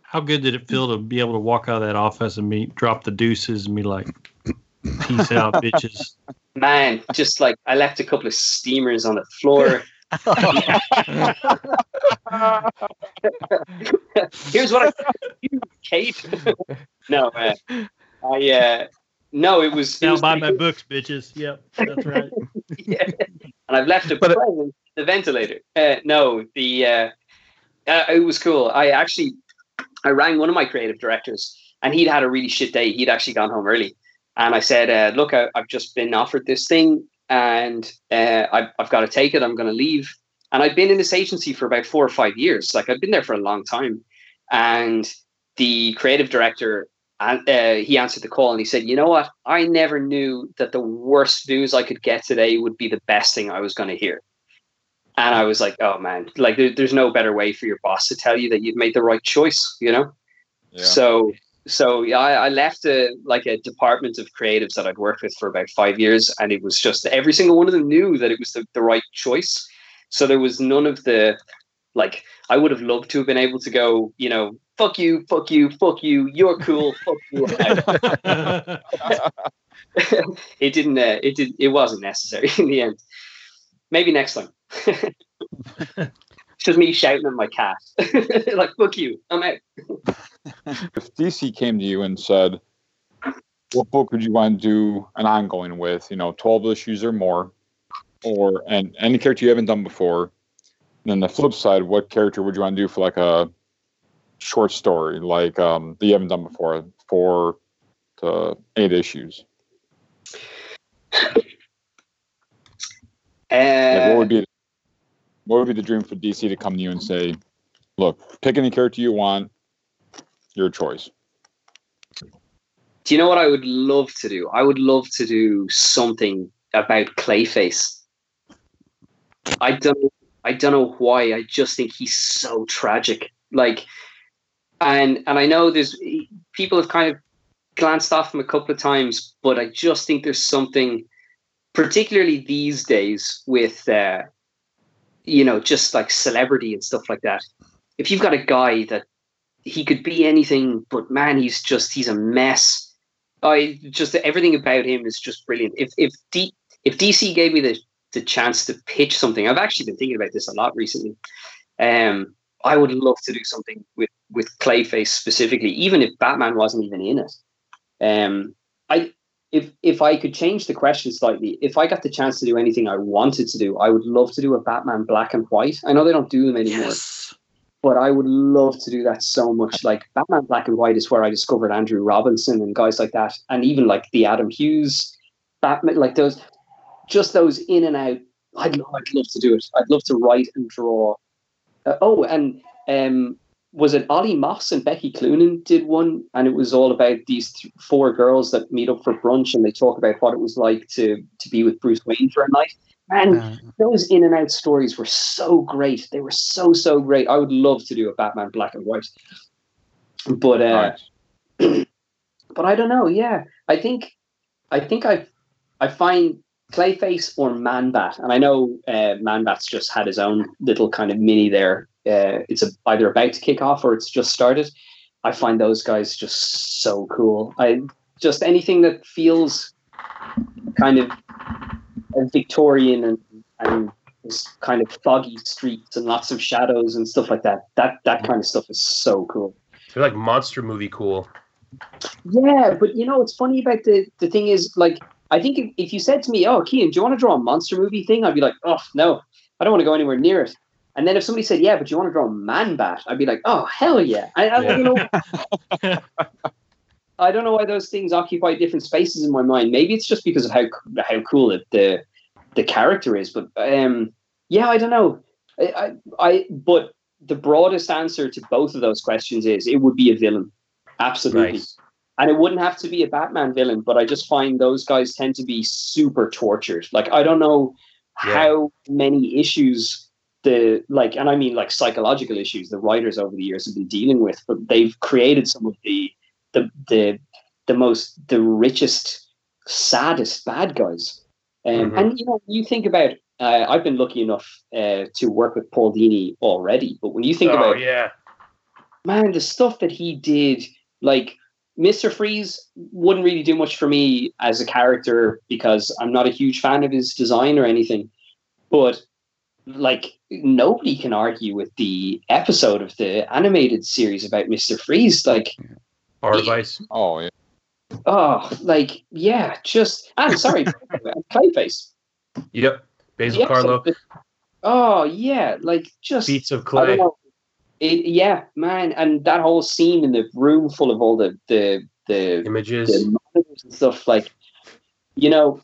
Speaker 3: How good did it feel to be able to walk out of that office and me drop the deuces and be like, "Peace out, bitches."
Speaker 5: Man, just like I left a couple of steamers on the floor. Here's what I Kate. no, uh, I uh, no, it was it
Speaker 3: Now
Speaker 5: was
Speaker 3: buy my
Speaker 5: good.
Speaker 3: books, bitches. Yep, that's right.
Speaker 5: yeah. And I've left a
Speaker 1: But it-
Speaker 5: present the ventilator. Uh, no, the uh, uh, it was cool. I actually I rang one of my creative directors, and he'd had a really shit day. He'd actually gone home early, and I said, uh, "Look, I, I've just been offered this thing, and uh, I've, I've got to take it. I'm going to leave." And I'd been in this agency for about four or five years. Like I'd been there for a long time, and the creative director uh, he answered the call and he said, "You know what? I never knew that the worst news I could get today would be the best thing I was going to hear." And I was like, "Oh man, like there, there's no better way for your boss to tell you that you've made the right choice," you know.
Speaker 2: Yeah.
Speaker 5: So, so yeah, I, I left a like a department of creatives that I'd worked with for about five years, and it was just every single one of them knew that it was the, the right choice. So there was none of the like I would have loved to have been able to go, you know, fuck you, fuck you, fuck you, you're cool, fuck you. it didn't. Uh, it did. It wasn't necessary in the end. Maybe next time. it's just me shouting at my cat, like "fuck you, I'm out."
Speaker 2: if DC came to you and said, "What book would you want to do an ongoing with? You know, twelve issues or more, or and any character you haven't done before." And then the flip side, what character would you want to do for like a short story, like um, that you haven't done before, four to eight issues? Like, what
Speaker 5: Uh,
Speaker 2: would be what would be the dream for DC to come to you and say, "Look, pick any character you want, your choice."
Speaker 5: do you know what I would love to do? I would love to do something about Clayface. I don't. I don't know why. I just think he's so tragic. Like, and and I know there's people have kind of glanced off him a couple of times, but I just think there's something, particularly these days with, uh, you know, just like celebrity and stuff like that. If you've got a guy that he could be anything, but man, he's just he's a mess. I just everything about him is just brilliant. If if D, if DC gave me the the chance to pitch something, I've actually been thinking about this a lot recently. Um, I would love to do something with with Clayface specifically, even if Batman wasn't even in it. Um, I if if I could change the question slightly, if I got the chance to do anything I wanted to do, I would love to do a Batman black and white. I know they don't do them anymore
Speaker 3: yes.
Speaker 5: but I would love to do that so much. Like Batman Black and White is where I discovered Andrew Robinson and guys like that, and even like the Adam Hughes Batman, like those, just those in and out. I'd, lo- I'd love to do it. I'd love to write and draw. Uh, oh, and um, was it Ollie Moss and Becky Cloonan did one, and it was all about these th- four girls that meet up for brunch and they talk about what it was like to to be with Bruce Wayne for a night. And
Speaker 1: Uh,
Speaker 5: those in and out stories were so great. They were so so great. I would love to do a Batman black and white, but uh,
Speaker 2: Nice.
Speaker 5: but I don't know. Yeah, I think I think I I find Clayface or Manbat, and I know uh, Manbat's just had his own little kind of mini there. Uh, it's a, either about to kick off or it's just started. I find those guys just so cool. I just anything that feels kind of Victorian and and kind of foggy streets and lots of shadows and stuff like that. That that kind of stuff is so cool.
Speaker 6: They're like monster movie cool.
Speaker 5: Yeah, but you know what's funny about the the thing is like I think if, if you said to me, "Oh, Cian, do you want to draw a monster movie thing?" I'd be like, "Oh no, I don't want to go anywhere near it." And then if somebody said, "Yeah, but you want to draw a man bat," I'd be like, "Oh hell yeah!" I, I
Speaker 6: Yeah.
Speaker 5: don't know. I don't know why those things occupy different spaces in my mind. Maybe it's just because of how how cool it, the the character is. But um, yeah, I don't know. I, I, I but the broadest answer to both of those questions is it would be a villain, absolutely.
Speaker 6: Nice.
Speaker 5: And it wouldn't have to be a Batman villain, but I just find those guys tend to be super tortured. Like I don't know
Speaker 6: Yeah.
Speaker 5: how many issues the like, and I mean like psychological issues the writers over the years have been dealing with, but they've created some of the the the the most the richest, saddest bad guys. Um,
Speaker 6: Mhm.
Speaker 5: And you know, you think about. Uh, I've been lucky enough uh, to work with Paul Dini already, but when you think
Speaker 6: oh
Speaker 5: about
Speaker 6: yeah.
Speaker 5: man, the stuff that he did, like Mr. Freeze wouldn't really do much for me as a character because I'm not a huge fan of his design or anything. But like nobody can argue with the episode of the animated series about Mr. Freeze. Like,
Speaker 6: Heart of Ice.
Speaker 2: Oh yeah.
Speaker 5: oh, like, yeah, just I'm sorry, Clayface.
Speaker 6: Yep. Basil
Speaker 5: The
Speaker 6: Karlo.
Speaker 5: that- oh yeah, like just
Speaker 6: beats of
Speaker 5: I
Speaker 6: clay.
Speaker 5: don't know. It, yeah, man, and that whole scene in the room full of all the the the,
Speaker 6: Images.
Speaker 5: the and stuff, like you know,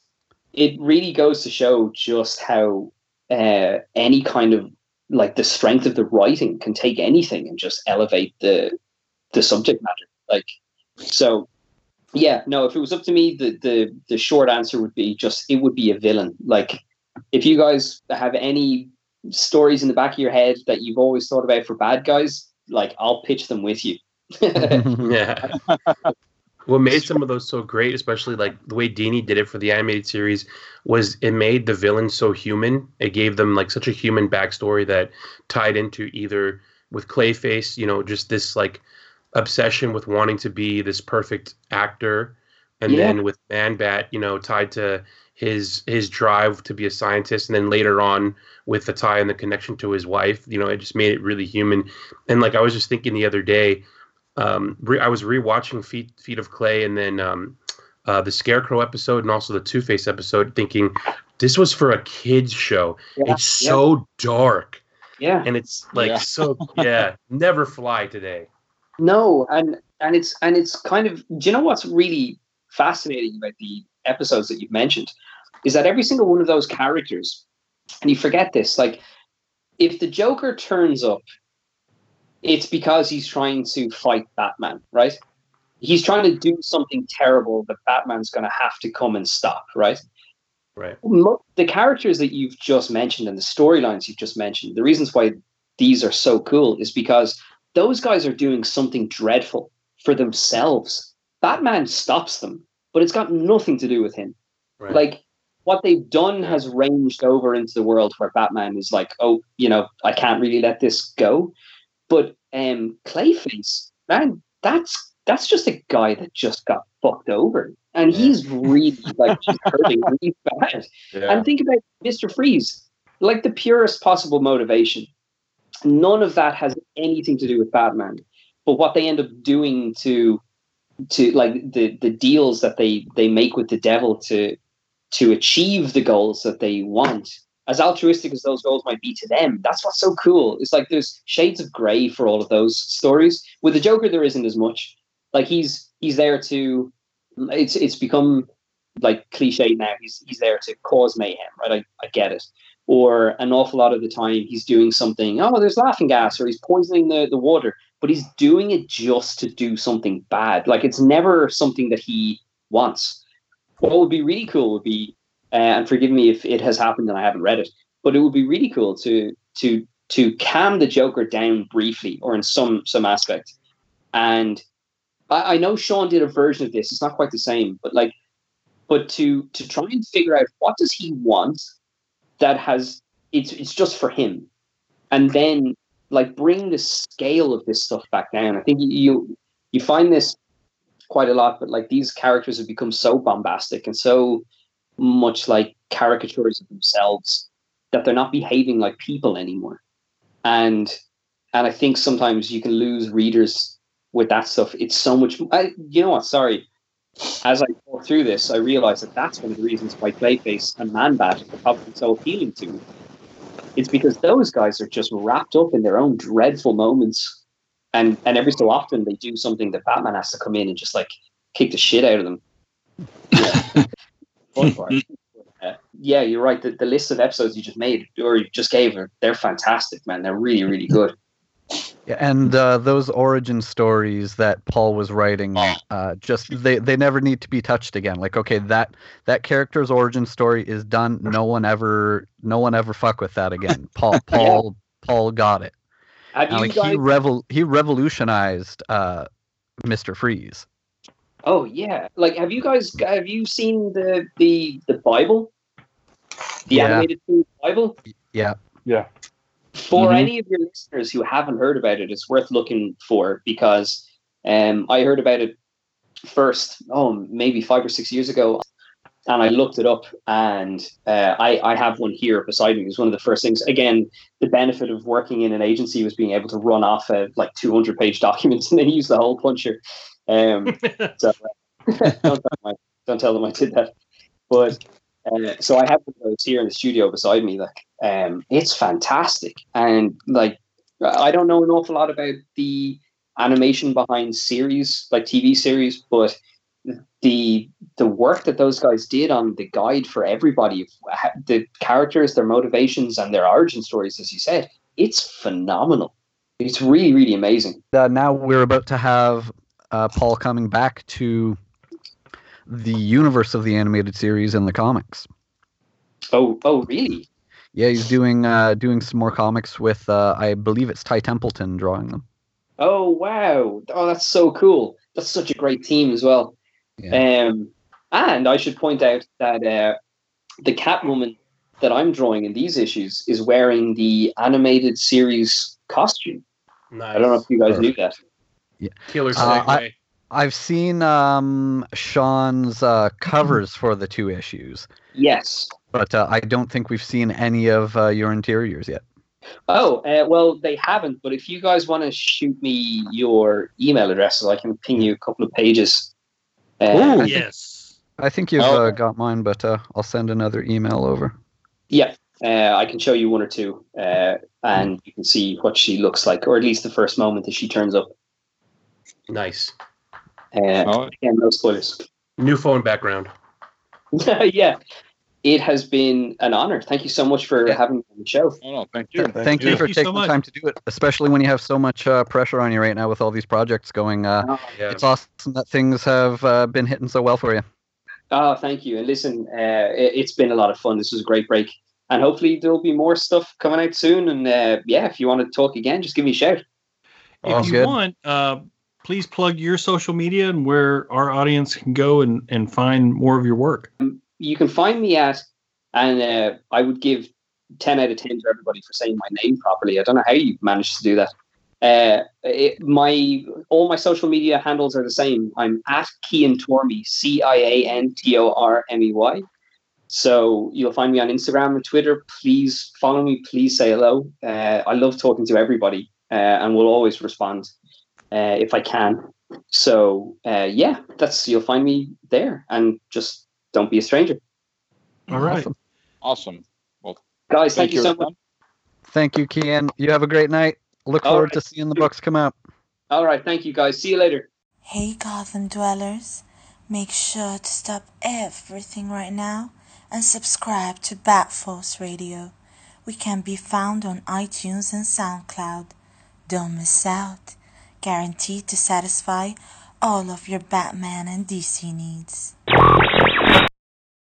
Speaker 5: it really goes to show just how uh, any kind of like the strength of the writing can take anything and just elevate the the subject matter. Like so, yeah, no. If it was up to me, the the the short answer would be just it would be a villain. Like if you guys have any stories in the back of your head that you've always thought about for bad guys, like I'll pitch them with you.
Speaker 6: yeah. what made some of those so great, especially like the way Dini did it for the animated series, was it made the villain so human. It gave them like such a human backstory that tied into either with Clayface, you know, just this like obsession with wanting to be this perfect actor, and
Speaker 5: Yeah.
Speaker 6: then with Man Bat, you know, tied to his his drive to be a scientist, and then later on with the tie and the connection to his wife, you know, it just made it really human. And like I was just thinking the other day, um, re- I was rewatching Feat Feat of Clay and then um, uh, the Scarecrow episode and also the Two Face episode, thinking this was for a kids show.
Speaker 5: Yeah,
Speaker 6: it's
Speaker 5: yeah.
Speaker 6: so dark
Speaker 5: Yeah.
Speaker 6: and it's like
Speaker 2: Yeah.
Speaker 6: so yeah, never fly today.
Speaker 5: No, and and it's and it's kind of do you know what's really fascinating about the episodes that you've mentioned is that every single one of those characters, and you forget this, like if the Joker turns up, it's because he's trying to fight Batman, right? He's trying to do something terrible that Batman's going to have to come and stop, right?
Speaker 6: Right.
Speaker 5: The characters that you've just mentioned and the storylines you've just mentioned, the reasons why these are so cool is because those guys are doing something dreadful for themselves. Batman stops them, but it's got nothing to do with him.
Speaker 6: Right.
Speaker 5: Like what they've done has ranged over into the world where Batman is like, oh, you know, I can't really let this go. But um Clayface, man, that's that's just a guy that just got fucked over. And he's really like just hurting really bad.
Speaker 2: Yeah.
Speaker 5: And think about Mr. Freeze, like the purest possible motivation. None of that has anything to do with Batman. But what they end up doing to to like the the deals that they they make with the devil to to achieve the goals that they want, as altruistic as those goals might be to them, that's what's so cool. It's like there's shades of grey for all of those stories. With the Joker, there isn't as much. Like he's he's there to it's it's become like cliche now. He's he's there to cause mayhem, right? I, I get it. Or an awful lot of the time he's doing something, oh, there's laughing gas, or he's poisoning the, the water, but he's doing it just to do something bad. Like it's never something that he wants. What would be really cool would be, uh, and forgive me if it has happened and I haven't read it, but it would be really cool to to to calm the Joker down briefly or in some some aspect. And I, I know Sean did a version of this. It's not quite the same, but like, but to to try and figure out what does he want that has it's it's just for him, and then like bring the scale of this stuff back down. I think you you, you find this quite a lot, but like these characters have become so bombastic and so much like caricatures of themselves that they're not behaving like people anymore, and and I think sometimes you can lose readers with that stuff. It's so much. I, you know what? Sorry. As I go through this, I realize that that's one of the reasons why Clayface and Manbat are probably so appealing to me. It's because those guys are just wrapped up in their own dreadful moments, and and every so often they do something that Batman has to come in and just like kick the shit out of them. Fun part. Uh, yeah you're right. The, the list of episodes you just made or you just gave are they're fantastic, man. They're really really good.
Speaker 1: Yeah, and uh, those origin stories that Paul was writing, uh, just they, they never need to be touched again. Like, okay, that that character's origin story is done. No one ever, no one ever fuck with that again. Paul, Paul, Paul got it.
Speaker 5: Have
Speaker 1: And, like
Speaker 5: guys?
Speaker 1: he revol he revolutionized uh, Mister Freeze.
Speaker 5: Oh yeah, like have you guys have you seen the the the Bible, the
Speaker 1: Yeah.
Speaker 5: animated Bible?
Speaker 1: Yeah,
Speaker 2: Yeah.
Speaker 5: For
Speaker 1: Mhm.
Speaker 5: any of your listeners who haven't heard about it, it's worth looking for because um, I heard about it first, oh, maybe five or six years ago, and I looked it up, and uh, I, I have one here beside me. It was one of the first things. Again, the benefit of working in an agency was being able to run off a like 200 page documents and then use the hole puncher. Um, so uh, don't, tell them I, don't tell them I did that. But uh, so I have one of those here in the studio beside me. Like, um, it's fantastic, and like I don't know an awful lot about the animation behind series, like TV series, but the the work that those guys did on the guide for everybody, the characters, their motivations, and their origin stories, as you said, it's phenomenal. It's really, really amazing.
Speaker 1: uh, now we're about to have uh, Paul coming back to the universe of the animated series and the comics.
Speaker 5: Oh, oh, really?
Speaker 1: Yeah, he's doing uh, doing some more comics with uh, I believe it's Ty Templeton drawing them.
Speaker 5: Oh, wow! Oh, that's so cool. That's such a great team as well. Um, and I should point out that uh, the Catwoman that I'm drawing in these issues is wearing the animated series costume.
Speaker 6: Nice.
Speaker 5: I don't know if you guys knew that.
Speaker 1: Yeah.
Speaker 6: Killer
Speaker 1: Uh. I, I've seen um, Sean's uh, covers for the two issues,
Speaker 5: Yes.
Speaker 1: but uh, I don't think we've seen any of uh, your interiors yet.
Speaker 5: Oh, uh, well, they haven't. But if you guys want to shoot me your email addresses, I can ping you a couple of pages. Uh,
Speaker 1: Ooh.
Speaker 3: yes.
Speaker 1: I think you've
Speaker 2: Oh.
Speaker 1: uh, got mine, but uh, I'll send another email over.
Speaker 5: Yeah, uh, I can show you one or two, uh, and you can see what she looks like, or at least the first moment that she turns up.
Speaker 6: Nice.
Speaker 5: Uh,
Speaker 2: Oh.
Speaker 5: Again, no spoilers.
Speaker 6: New phone background.
Speaker 5: yeah, it has been an honor. Thank you so much for having me on the show.
Speaker 2: Oh, no, thank you.
Speaker 1: Thank, you
Speaker 3: Thank
Speaker 1: for
Speaker 3: you so
Speaker 1: taking the time to do it, especially when you have so much uh, pressure on you right now with all these projects going. Uh,
Speaker 6: Yeah.
Speaker 1: It's awesome that things have uh, been hitting so well for you.
Speaker 5: Oh, thank you. And listen, uh, it, it's been a lot of fun. This was a great break. And hopefully there'll be more stuff coming out soon. And uh, yeah, if you want to talk again, just give me a shout.
Speaker 3: If
Speaker 1: Sounds
Speaker 3: you
Speaker 1: good.
Speaker 3: want, uh, please plug your social media and where our audience can go and, and find more of your work.
Speaker 5: You can find me at, and uh, I would give 10 out of 10 to everybody for saying my name properly. I don't know how you managed to do that. Uh, it, my all my social media handles are the same. I'm at Cian Tormey, C I A N T O R M E Y. So you'll find me on Instagram and Twitter. Please follow me. Please say hello. Uh, I love talking to everybody, uh, and will always respond uh, if I can. So uh, yeah, that's you'll find me there, and just don't be a stranger,
Speaker 3: All right.
Speaker 1: Awesome.
Speaker 2: Awesome.
Speaker 5: guys. Thank, you so much.
Speaker 1: Thank you, Cian. You have a great night. Look
Speaker 5: All
Speaker 1: forward
Speaker 5: right.
Speaker 1: to seeing the books come out.
Speaker 5: All right, thank you guys. See you later.
Speaker 7: Hey Gotham dwellers, make sure to stop everything right now and subscribe to Bat Force Radio. We can be found on iTunes and SoundCloud. Don't miss out. Guaranteed to satisfy all of your Batman and DC needs.